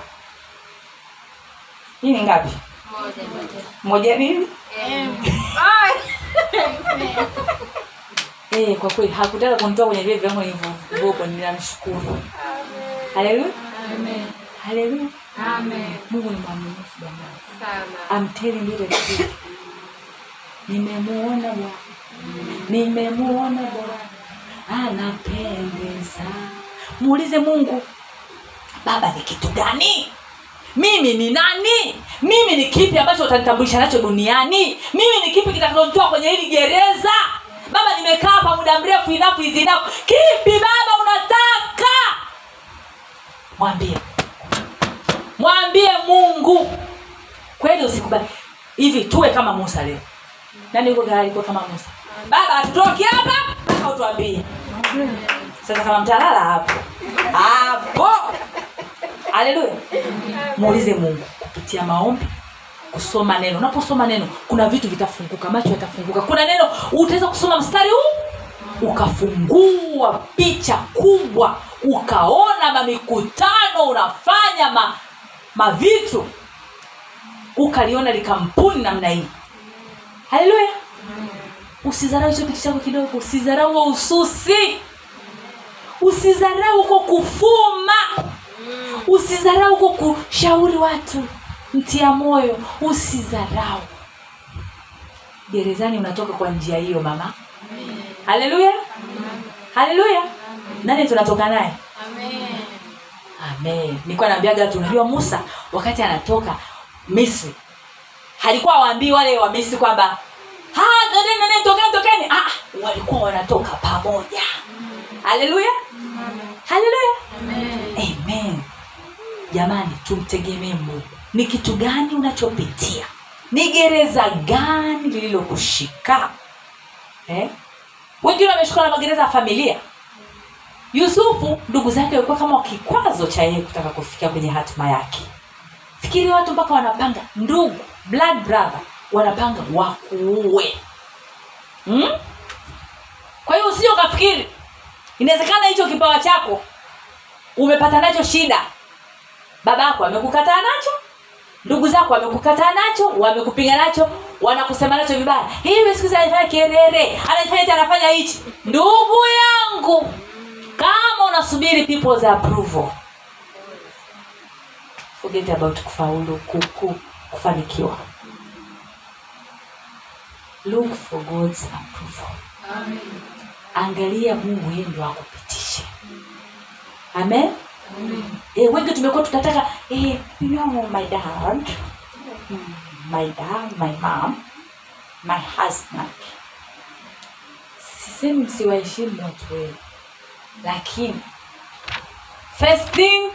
Hii ni ngapi? Moja nini? Eh, kwa kweli hakutaka kunitoa kwenye vile vyangu nilivyopo ninamshukuru haleluya haleluya mungu ni mwaminifu jamani I'm telling you the truth. Nimemuona bwana. Nimemuona bwana. Anapendeza. Muulize mungu baba ni kitu gani? Mimi ni nani? Mimi ni kipi ambacho utanitambulisha nacho duniani? Mimi ni kipi kitakachotoa kwenye hili gereza? Baba nimekaa hapa muda mrefu inafu izinafu kipi baba unataka mwambie. Mwambie mungu. Kweli usikubali. Hivi tuwe kama musa leo. Nani yuko tayari kuwa kama musa? Baba hatutoki hapa mpaka utuambie. Sasa kama mtalala hapo. Hapo haleluya. Muulize mungu kupitia maombi kusoma neno. Unaposoma neno kuna vitu vitafunguka macho yatafunguka. Kuna neno utaweza kusoma mstari huu ukafungua picha kubwa ukaona mamikutano unafanya ma, mavitu ukaliona likampuni namna hii. Haleluya! Usidharau hicho kitu chako kidogo usidharau wa ususi. Usidharau huko kufuma. Usidharau huko kushauri watu mtia moyo usidharau gerezani unatoka kwa njia hiyo mama. Haleluya! Haleluya nani tunatoka naye? Amen. Nilikuwa naambiaga tu unajua musa wakati anatoka misri halikuwa waambii wale wa misri kwamba "Ha, nendeni, nendeni, tokeni tokeni. Ah, walikuwa wanatoka pamoja. Haleluya. Haleluya. Amen. Jamani tumtegemee mungu. Ni kitu gani unachopitia? Ni gereza gani lililokushika? Eh? wengine wameshikwa na magereza ya familia yusufu ndugu zake walikuwa kama kikwazo cha yeye kutaka kufikia kwenye hatima yake. Fikiri watu mpaka wanapanga ndugu blood brother wanapanga wakuue hmm? kwa hiyo usio ukafikiri inawezekana hicho kipawa chako umepata nacho shida. Babako amekukataa nacho ndugu zako wamekukataa nacho wamekupiga nacho wanakusema nacho vibaya. Hivi siku anafanya kelele anafanya hichi. Ndugu yangu kama unasubiri people's approval forget about kufaulu kuku kufanikiwa. Look for god's approval. Angalia mungu yeye akupitishe. Amen? E, wengi tumekuwa tunataka e, no, my dad my dad my mom my husband. Sisemi msiwaheshimu watu wenu lakini first thing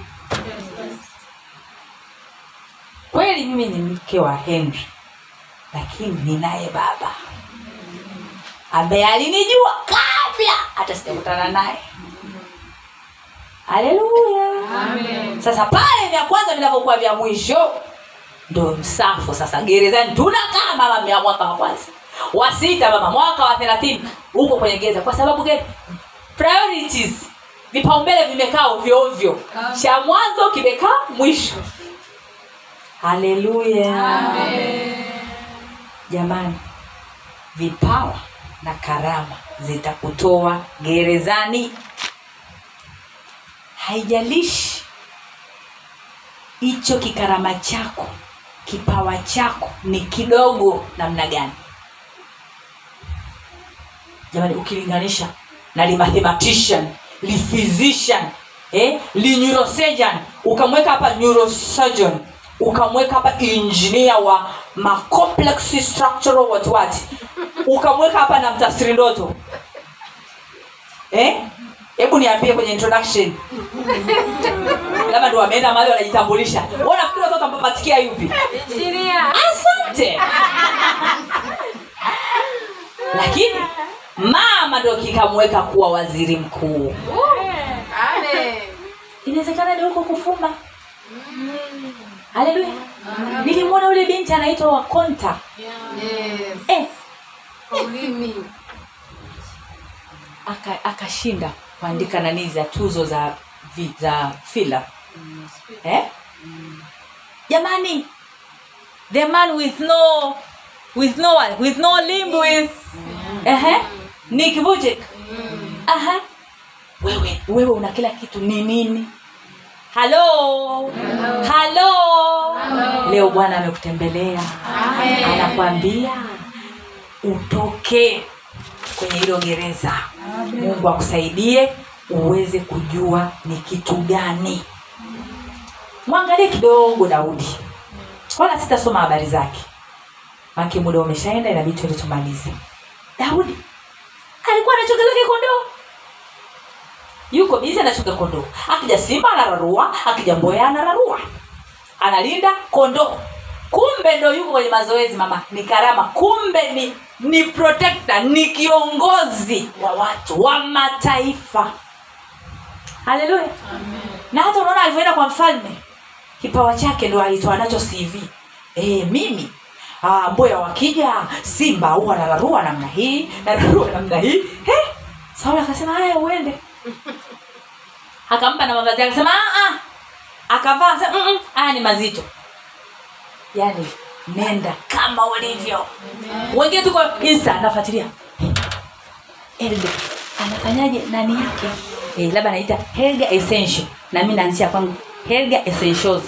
kweli mimi ni mke wa henry lakini ninaye baba ambaye alinijua kabla hata sijakutana naye. Haleluya. Sasa pale vya kwanza vinavyokuwa vya mwisho ndo msafu. Sasa gerezani tunakaa mama mia mwaka wa kwanza wa sita mama mwaka wa thelathini huko kwenye gereza. Kwa sababu gani priorities. Vipaumbele vimekaa ovyo ovyo. Cha mwanzo kimekaa mwisho. Haleluya jamani vipawa na karama zitakutoa gerezani. Haijalishi hicho kikarama chako kipawa chako ni kidogo namna gani. Jamani ukilinganisha na limathematician liphysician eh, lineurosurgeon ukamweka hapa neurosurgeon ukamweka hapa engineer wa ma complex structural what what. Ukamweka hapa na mtafsiri ndoto. Eh hebu niambie kwenye introduction. Labda ndo wameenda mahali wanajitambulisha. Wanafikiri watoto wamepatikia yupi? Asante. Lakini mama ndo kikamweka kuwa waziri mkuu. Inawezekana ni huko kufumba? Haleluya nilimwona ule binti anaitwa wakonta. Eh, aka- akashinda kuandika nani za tuzo za vi, za fila. Eh? jamani the man with no with no with no limb with ehe Nick mm. aha. Wewe wewe una kila kitu ni nini? Halo halo leo bwana amekutembelea. Anakwambia utoke kwenye hilo gereza. Mungu akusaidie uweze kujua ni kitu gani. Mwangalie kidogo daudi. Wala sitasoma habari zake. Maki muda umeshaenda inabidi tuende tumalize. Daudi alikuwa anachuga zake kondoo. Yuko bizi anachunga kondoo. Akija simba anararua akija mboya anararua. Analinda kondoo. Kumbe ndo yuko kwenye mazoezi mama. Ni karama. Kumbe ni ni protector ni kiongozi wa watu wa mataifa. Haleluya na hata unaona alivyoenda kwa mfalme kipawa chake ndo alitoa nacho cv e, mimi ah, mboya wakija simba huwa nararua namna hii nararua namna hii. Hey, sauli akasema haya uende. Akampa na mavazi akasema "Ah, ah." akavaa "Mm, mm, haya ni mazito. Yaani nenda kama ulivyo. Wengine tuko insta anafuatilia elde anafanyaje nani yake? Eh, labda anaita Helga essential. Na mi naanzia kwangu Helga essentials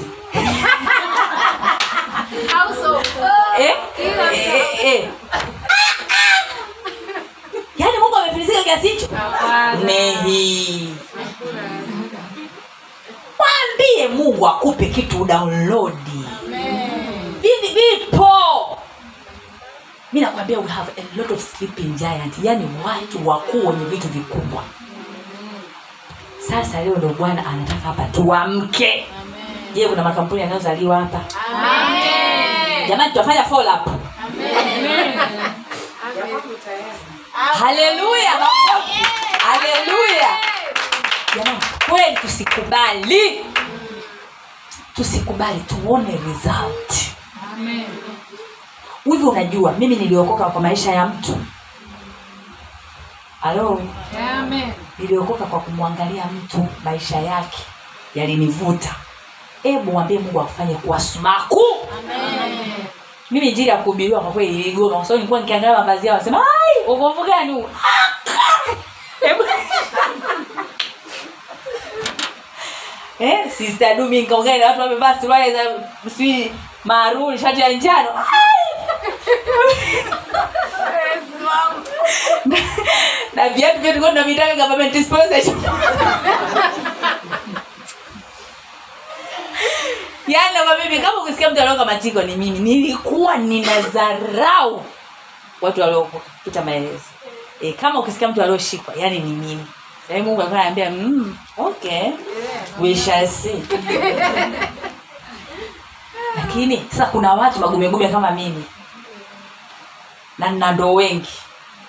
eh. yaani Mungu amefilisika kiasi hicho? Mehi. mwambie Mungu akupe kitu udownloadi Vivi vipo. Mi nakwambia we have a lot of sleeping giant. Yani watu wakuu wenye vitu vikubwa. Sasa leo ndo bwana anataka hapa tuamke. Je kuna makampuni yanayozaliwa hapa jamani tutafanya follow up. Haleluya haleluya jamani kweli tusikubali. Tusikubali tuone result. Hivyo unajua mimi niliokoka kwa maisha ya mtu? Halo niliokoka kwa kumwangalia mtu maisha yake yalinivuta hebu mwambie mungu akufanye kuwa sumaku mimi njiri ya kuhubiriwa kwa kweli iligoma kwa sababu nilikuwa nikiangalia mavazi yao nasema ai ukovu gani huu? [LAUGHS] Eh sister dumi nikaongea na watu wamevaa suruali za si maruni shati ya njano. Na- [LAUGHS] na viatu vyetu kwa tunavitaka government sponsorship [LAUGHS] yaani nakwambia hivi kama ukisikia mtu alioka matiko ni mimi. Nilikuwa ninadharau watu waliopita maelezo. E, kama ukisikia mtu alioshikwa yani ni mimi. Yaani mungu alikuwa ananiambia mm, okay. We shall see. Lakini sasa kuna watu magumegume kama mimi. Na na ndo wengi.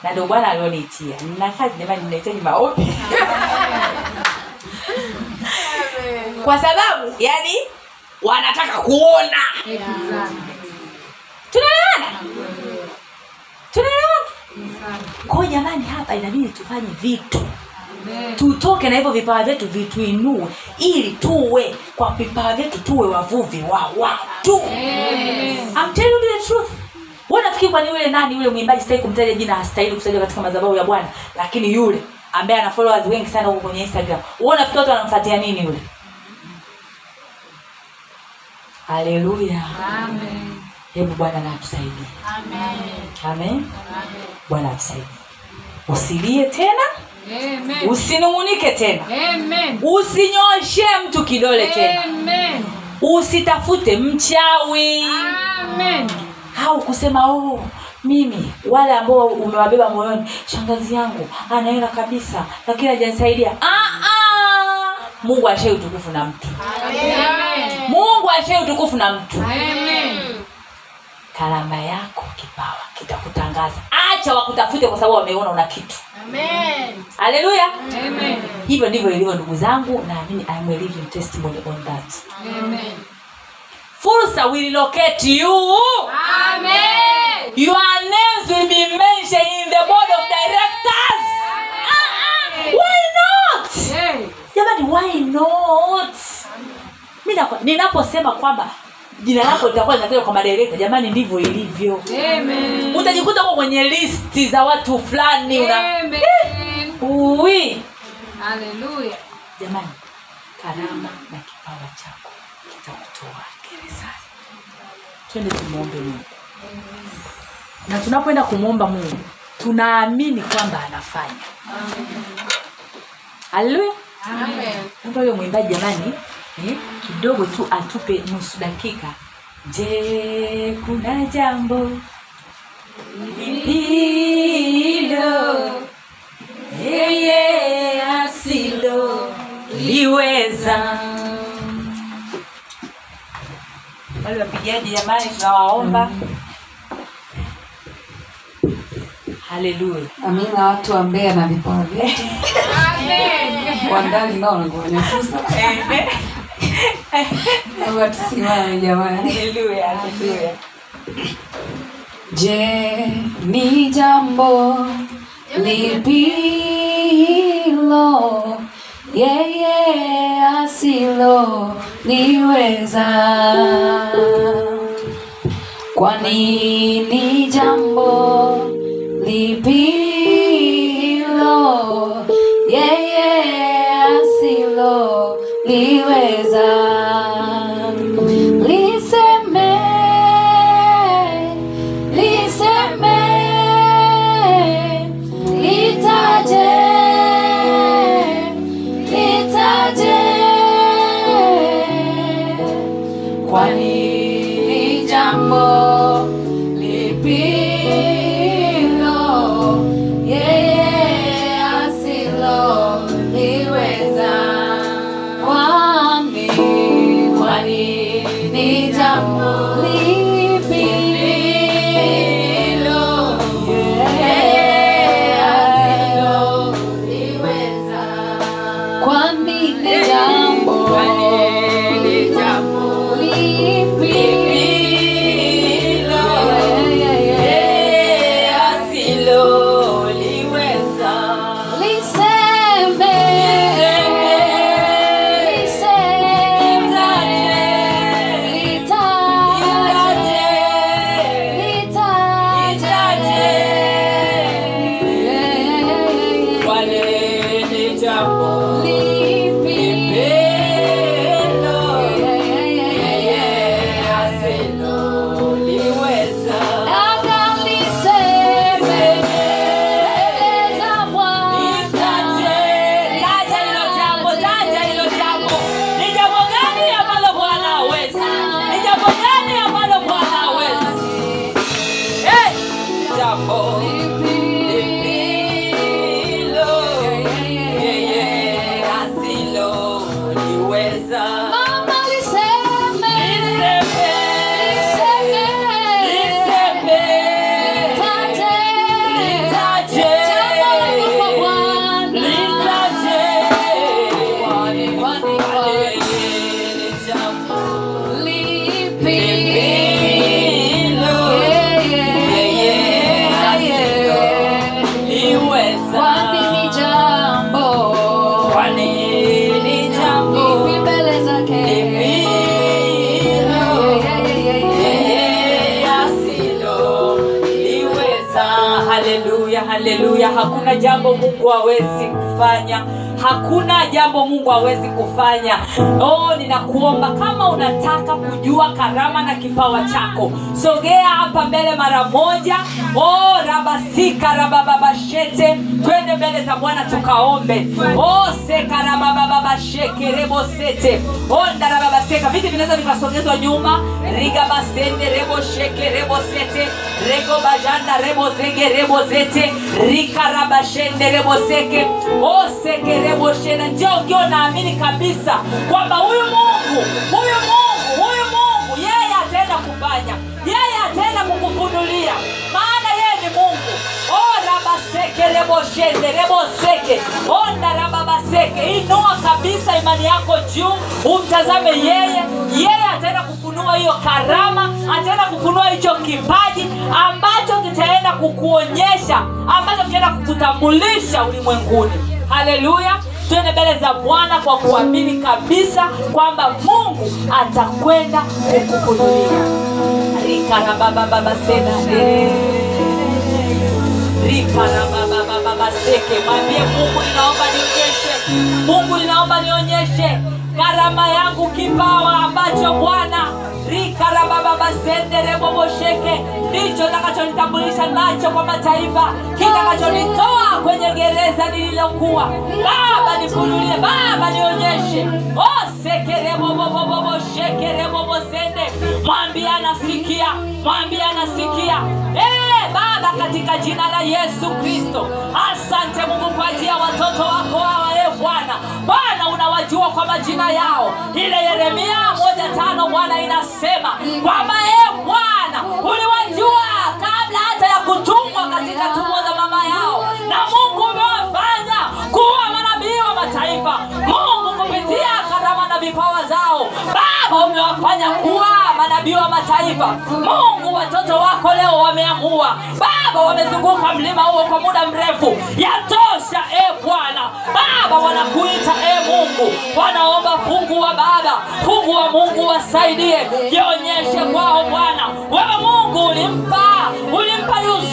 Na ndo bwana alioniitia nina kazi jamani ninahitaji maombi [LAUGHS] kwa sababu yani wanataka kuona. Tunaelewana? Tunaelewana? Kwao jamani hapa inabidi tufanye vitu. Tutoke na hivyo vipawa vyetu vituinue ili tuwe kwa vipawa vyetu tuwe wavuvi wa watu. I'm telling you the truth. Wewe nafikiri kwani yule nani yule mwimbaji sitaki kumtaja jina hastahili kusaidia katika madhabahu ya bwana? Lakini yule ambaye ana followers wengi sana huko kwenye instagram. Wewe nafikiri watu wanamfatia nini yule haleluya. Hebu bwana na atusaidie. Amen. Bwana atusaidie. Usilie tena. Usinung'unike tena. Usinyoshe mtu kidole tena. Usitafute mchawi. Au kusema oh mimi wale ambao umewabeba moyoni shangazi yangu anaela kabisa lakini hajanisaidia. Ah, ah. mungu ashai utukufu na mtu mungu ashai utukufu na mtu. Karama yako kipawa kitakutangaza. Acha wakutafute kwa sababu wameona una kitu. Haleluya. Hivyo ndivyo ilivyo ndugu zangu naamini I'm a living testimony on that. Fursa will locate you. Your names will be mentioned in the board of directors. Ah, ah, why not? Jamani why not Mi ninaposema kwamba jina lako litakuwa linatajwa kwa madereka jamani ndivyo ilivyo. Utajikuta uko kwenye listi za watu fulani una uwi Haleluya. jamani karama na kipawa chako kitakutoa gerezani twende tumwombe mungu. Na tunapoenda kumwomba mungu tunaamini kwamba anafanya. Haleluya naomba huyo mwimbaji jamani eh, kidogo tu atupe nusu dakika. Je kuna jambo? Lililo yeye asilo liweza. Wale wapigaji jamani tunawaomba. Haleluya. Amina watu wa Mbeya na vipawa vyetu [LAUGHS] wandali nao na fursa naomba tusimame jamani je ni jambo lipilo yeye asilo niweza. Kwani ni jambo lipilo yeye liweza. Liseme liseme litaje litaje. Kwani ni jambo hakuna jambo mungu hawezi kufanya. Hakuna jambo mungu hawezi kufanya. Oh ninakuomba kama unataka kujua karama na kipawa chako sogea hapa mbele mara moja oh rabasika rabababashete twende mbele za bwana tukaombe. Oh sekarabababashekerebosete onda rababaseka viti vinaweza vikasogezwa nyuma. Rigabasende rebosheke rebosete regobajanda rebozege rebozete rikarabashende reboseke oseke reboshena njo ukiwa naamini kabisa kwamba huyu mungu huyu mungu huyu mungu yeye ataenda kufanya yeye ataenda kukufunulia rabaseke reboshende reboseke onda rababaseke inua kabisa imani yako juu. Umtazame yeye. Yeye ataenda kufunua hiyo karama ataenda kufunua hicho kipaji ambacho kitaenda kukuonyesha ambacho kitaenda kukutambulisha ulimwenguni. Haleluya. Twende mbele za bwana kwa kuamini kabisa kwamba mungu atakwenda kukufunulia. Rikarababababasena rikarababababaseke mwambie mungu ninaomba nionyeshe. Mungu ninaomba nionyeshe. Karama yangu kipawa ambacho bwana rikarabababasendерebobosheke ndicho takachonitambulisha nacho kwa mataifa. Kitakachonitoa kwenye gereza nililokuwa. Baba nifunulie baba nionyeshe. Osekereboboboboshekeriebobosende mwambie anasikia. Mwambie anasikia. Eh, baba katika jina la yesu kristo. Asante mungu kwa ajili ya watoto wako hawa e bwana. Bwana unawajua kwa majina yao. Ile yeremia moja tano bwana inasema kwamba e bwana uliwajua kabla hata ya kutungwa katika tumbo za mama yao. Na mungu umewafanya kuwa manabii wa mataifa na vipawa zao baba umewafanya kuwa manabii wa mataifa. Mungu watoto wako leo wameamua. Baba wamezunguka mlima huo kwa muda mrefu. Yatosha e bwana. Baba wanakuita e mungu. Wanaomba fungu wa baba. Fungu wa mungu wasaidie. Jionyeshe kwao bwana. Wewe mungu ulimpa ulimpa yusufu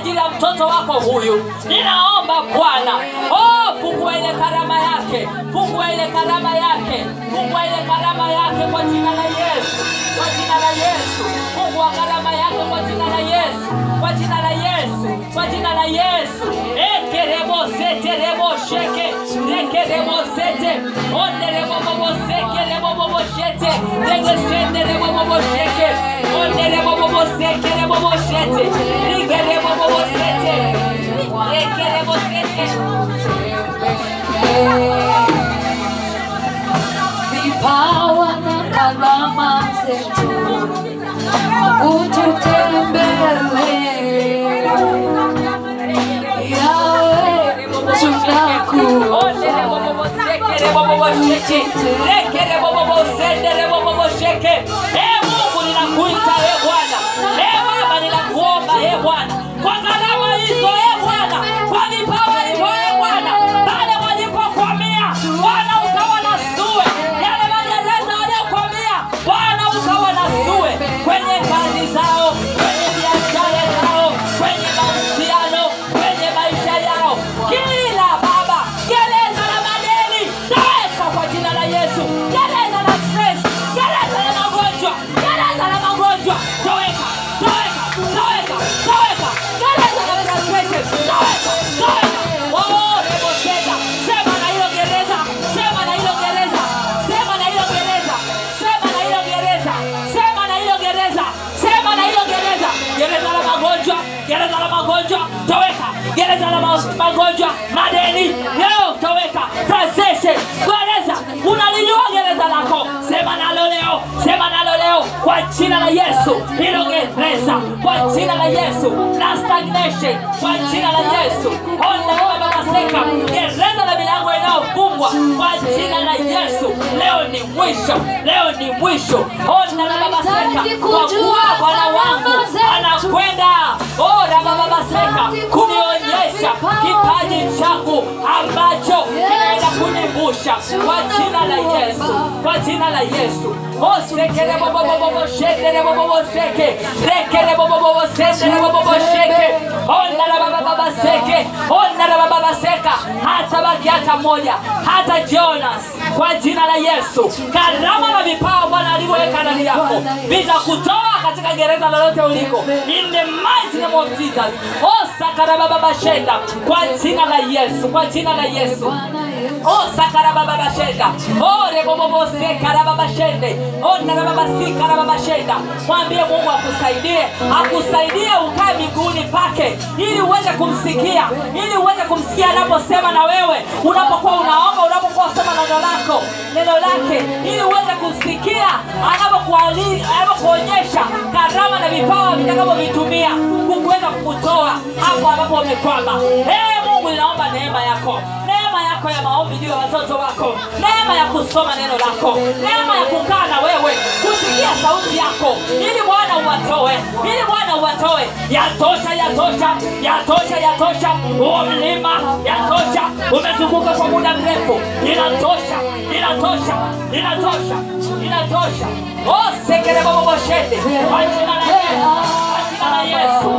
ajili ya mtoto wako huyu. Ninaomba bwana. Oh, fungua ile karama yake. Fungua ile karama yake. Fungua ile karama yake kwa jina la yesu. Kwa jina la yesu. Fungua karama yake kwa jina la yesu kwa jina la yesu kwa jina la yesu. Ekereboseterebosheke rekerebosete onderebobobosekereboboboshete regesenderebobobosheke onderebobobosekereboboshete rigerebobobosete rekerebosete vipawa na karama zetu ututembele yawe mungu e bwana e baba ninakuomba e bwana kwa gharama hizo gereza la ma- magonjwa madeni. Leo toweka transition. Gereza unalijua gereza lako? Sema nalo leo sema nalo leo. Kwa jina la yesu hilo gereza kwa jina la yesu na stagnation. Kwa jina la yesu. Ondaababaseka gereza la kwa jina la yesu. Leo ni mwisho leo ni mwisho. Ondaababaseka kwa kuwa bwana wangu anakwenda. Orabababaseka kunionyesha kipaji changu ambacho kinaenda kunivusha. Kwa jina la yesu kwa jina la yesu. Osekereboboboboshedereboboboseke rekerebobobobosenderebobobosheke ondarabababaseke ondarabababaseka hata baki hata moja hata jonas kwa jina la yesu. Karama na vipawa bwana alivyoweka ndani yako vitakutoa katika gereza lolote uliko. In kwa jina la yesu kwa jina la yesu. Osakarabababashenda orebobobosekarababashende onarababasikarababashenda mwambie mungu akusaidie akusaidie ukae miguuni pake ili uweze kumsikia ili uweze kumsikia anaposema na wewe. Unapokuwa unaomba unapokuwa usema neno lako neno lake ili uweze kusikia anapokuonyesha karama na vipawa vitakavyovitumia kukuweza kukutoa hapo ambapo umekwama. Hey, mungu ninaomba neema yako. Neema yako ya maombi juu ya watoto wako. Neema ya kusoma neno lako. Neema ya kukaa na wewe. Kusikia sauti yako. Ili bwana uwatoe. Ili bwana uwatoe. Yatosha yatosha. Yatosha yatosha. Huo mlima yatosha. Umezunguka kwa muda mrefu. Inatosha inatosha inatosha inatosha. Osekereboboboshende kwa jina la yesu. Kwa jina la yesu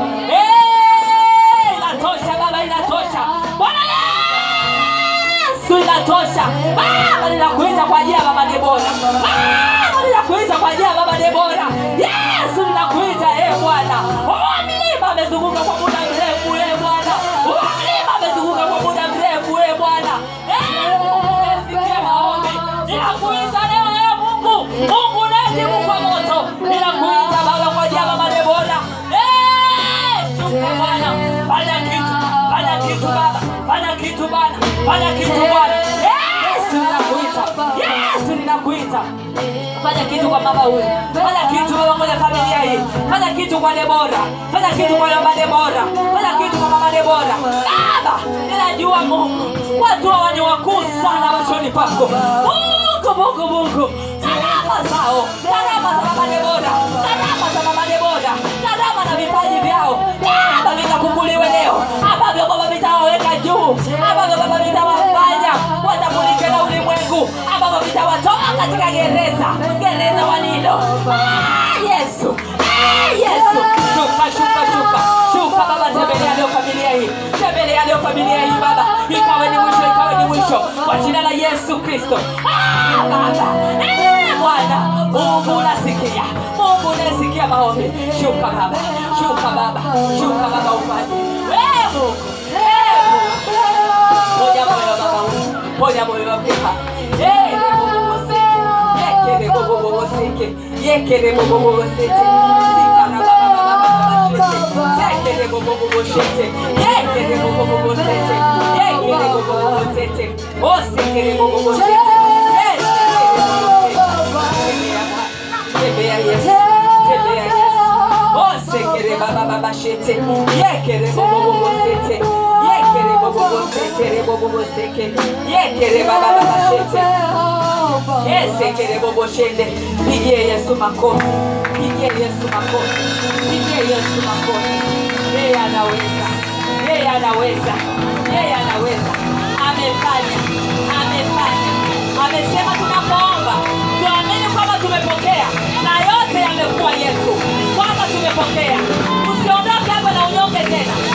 inatosha kutosha baba ninakuita kwa ajili ya baba debora. Baba ninakuita kwa ajili ya baba debora. Yesu ninakuita e bwana. Oh, mlima amezunguka kwa bwana fanya kitu bwana. Yesu ninakuita. Yesu ninakuita. Fanya kitu kwa mama huyu. Fanya kitu baba kwenye familia hii. Fanya kitu kwa debora. Fanya kitu kwa mama debora. Fanya kitu kwa mama debora. Baba ninajua mungu. Watu hawa ni wakuu sana machoni pako. Mungu mungu mungu. Karama zao. Karama za mama debora. Karama za mama debora. Karama na vipaji vyao. Baba vikafunguliwe leo ambavyo baba vitawaweka juu ambavyo baba vitawafanya watambulike na ulimwengu ambavyo vitawatoa katika gereza. Gereza walilo Ah, yesu. Ah, yesu. Shuka shuka shuka. Shuka baba tembelea leo familia hii. Tembelea leo familia hii baba. Ikawe ni mwisho ikawe ni mwisho. Kwa jina la yesu kristo. Ah, baba. Eh, bwana mungu unasikia. Mungu unasikia maombi. Shuka baba. Shuka baba. Shuka baba ufanye. Eh, mungu Eh, mungu ponya moyo baba huyu ponya moyo wa mjomba Eh, yekere bobo bobo seke yekere bobo bobo seke sikana baba baba baba shete yekere bobo bobo shete yekere bobo bobo sete yekere bobo bobo sete o sekere bobo bobo sete yes tembea yesu tembea yesu o sekere baba baba amesema tunapoomba tuamini kwamba tumepokea na yote yamekuwa yetu kwamba tumepokea usiondoke hapa na unyonge tena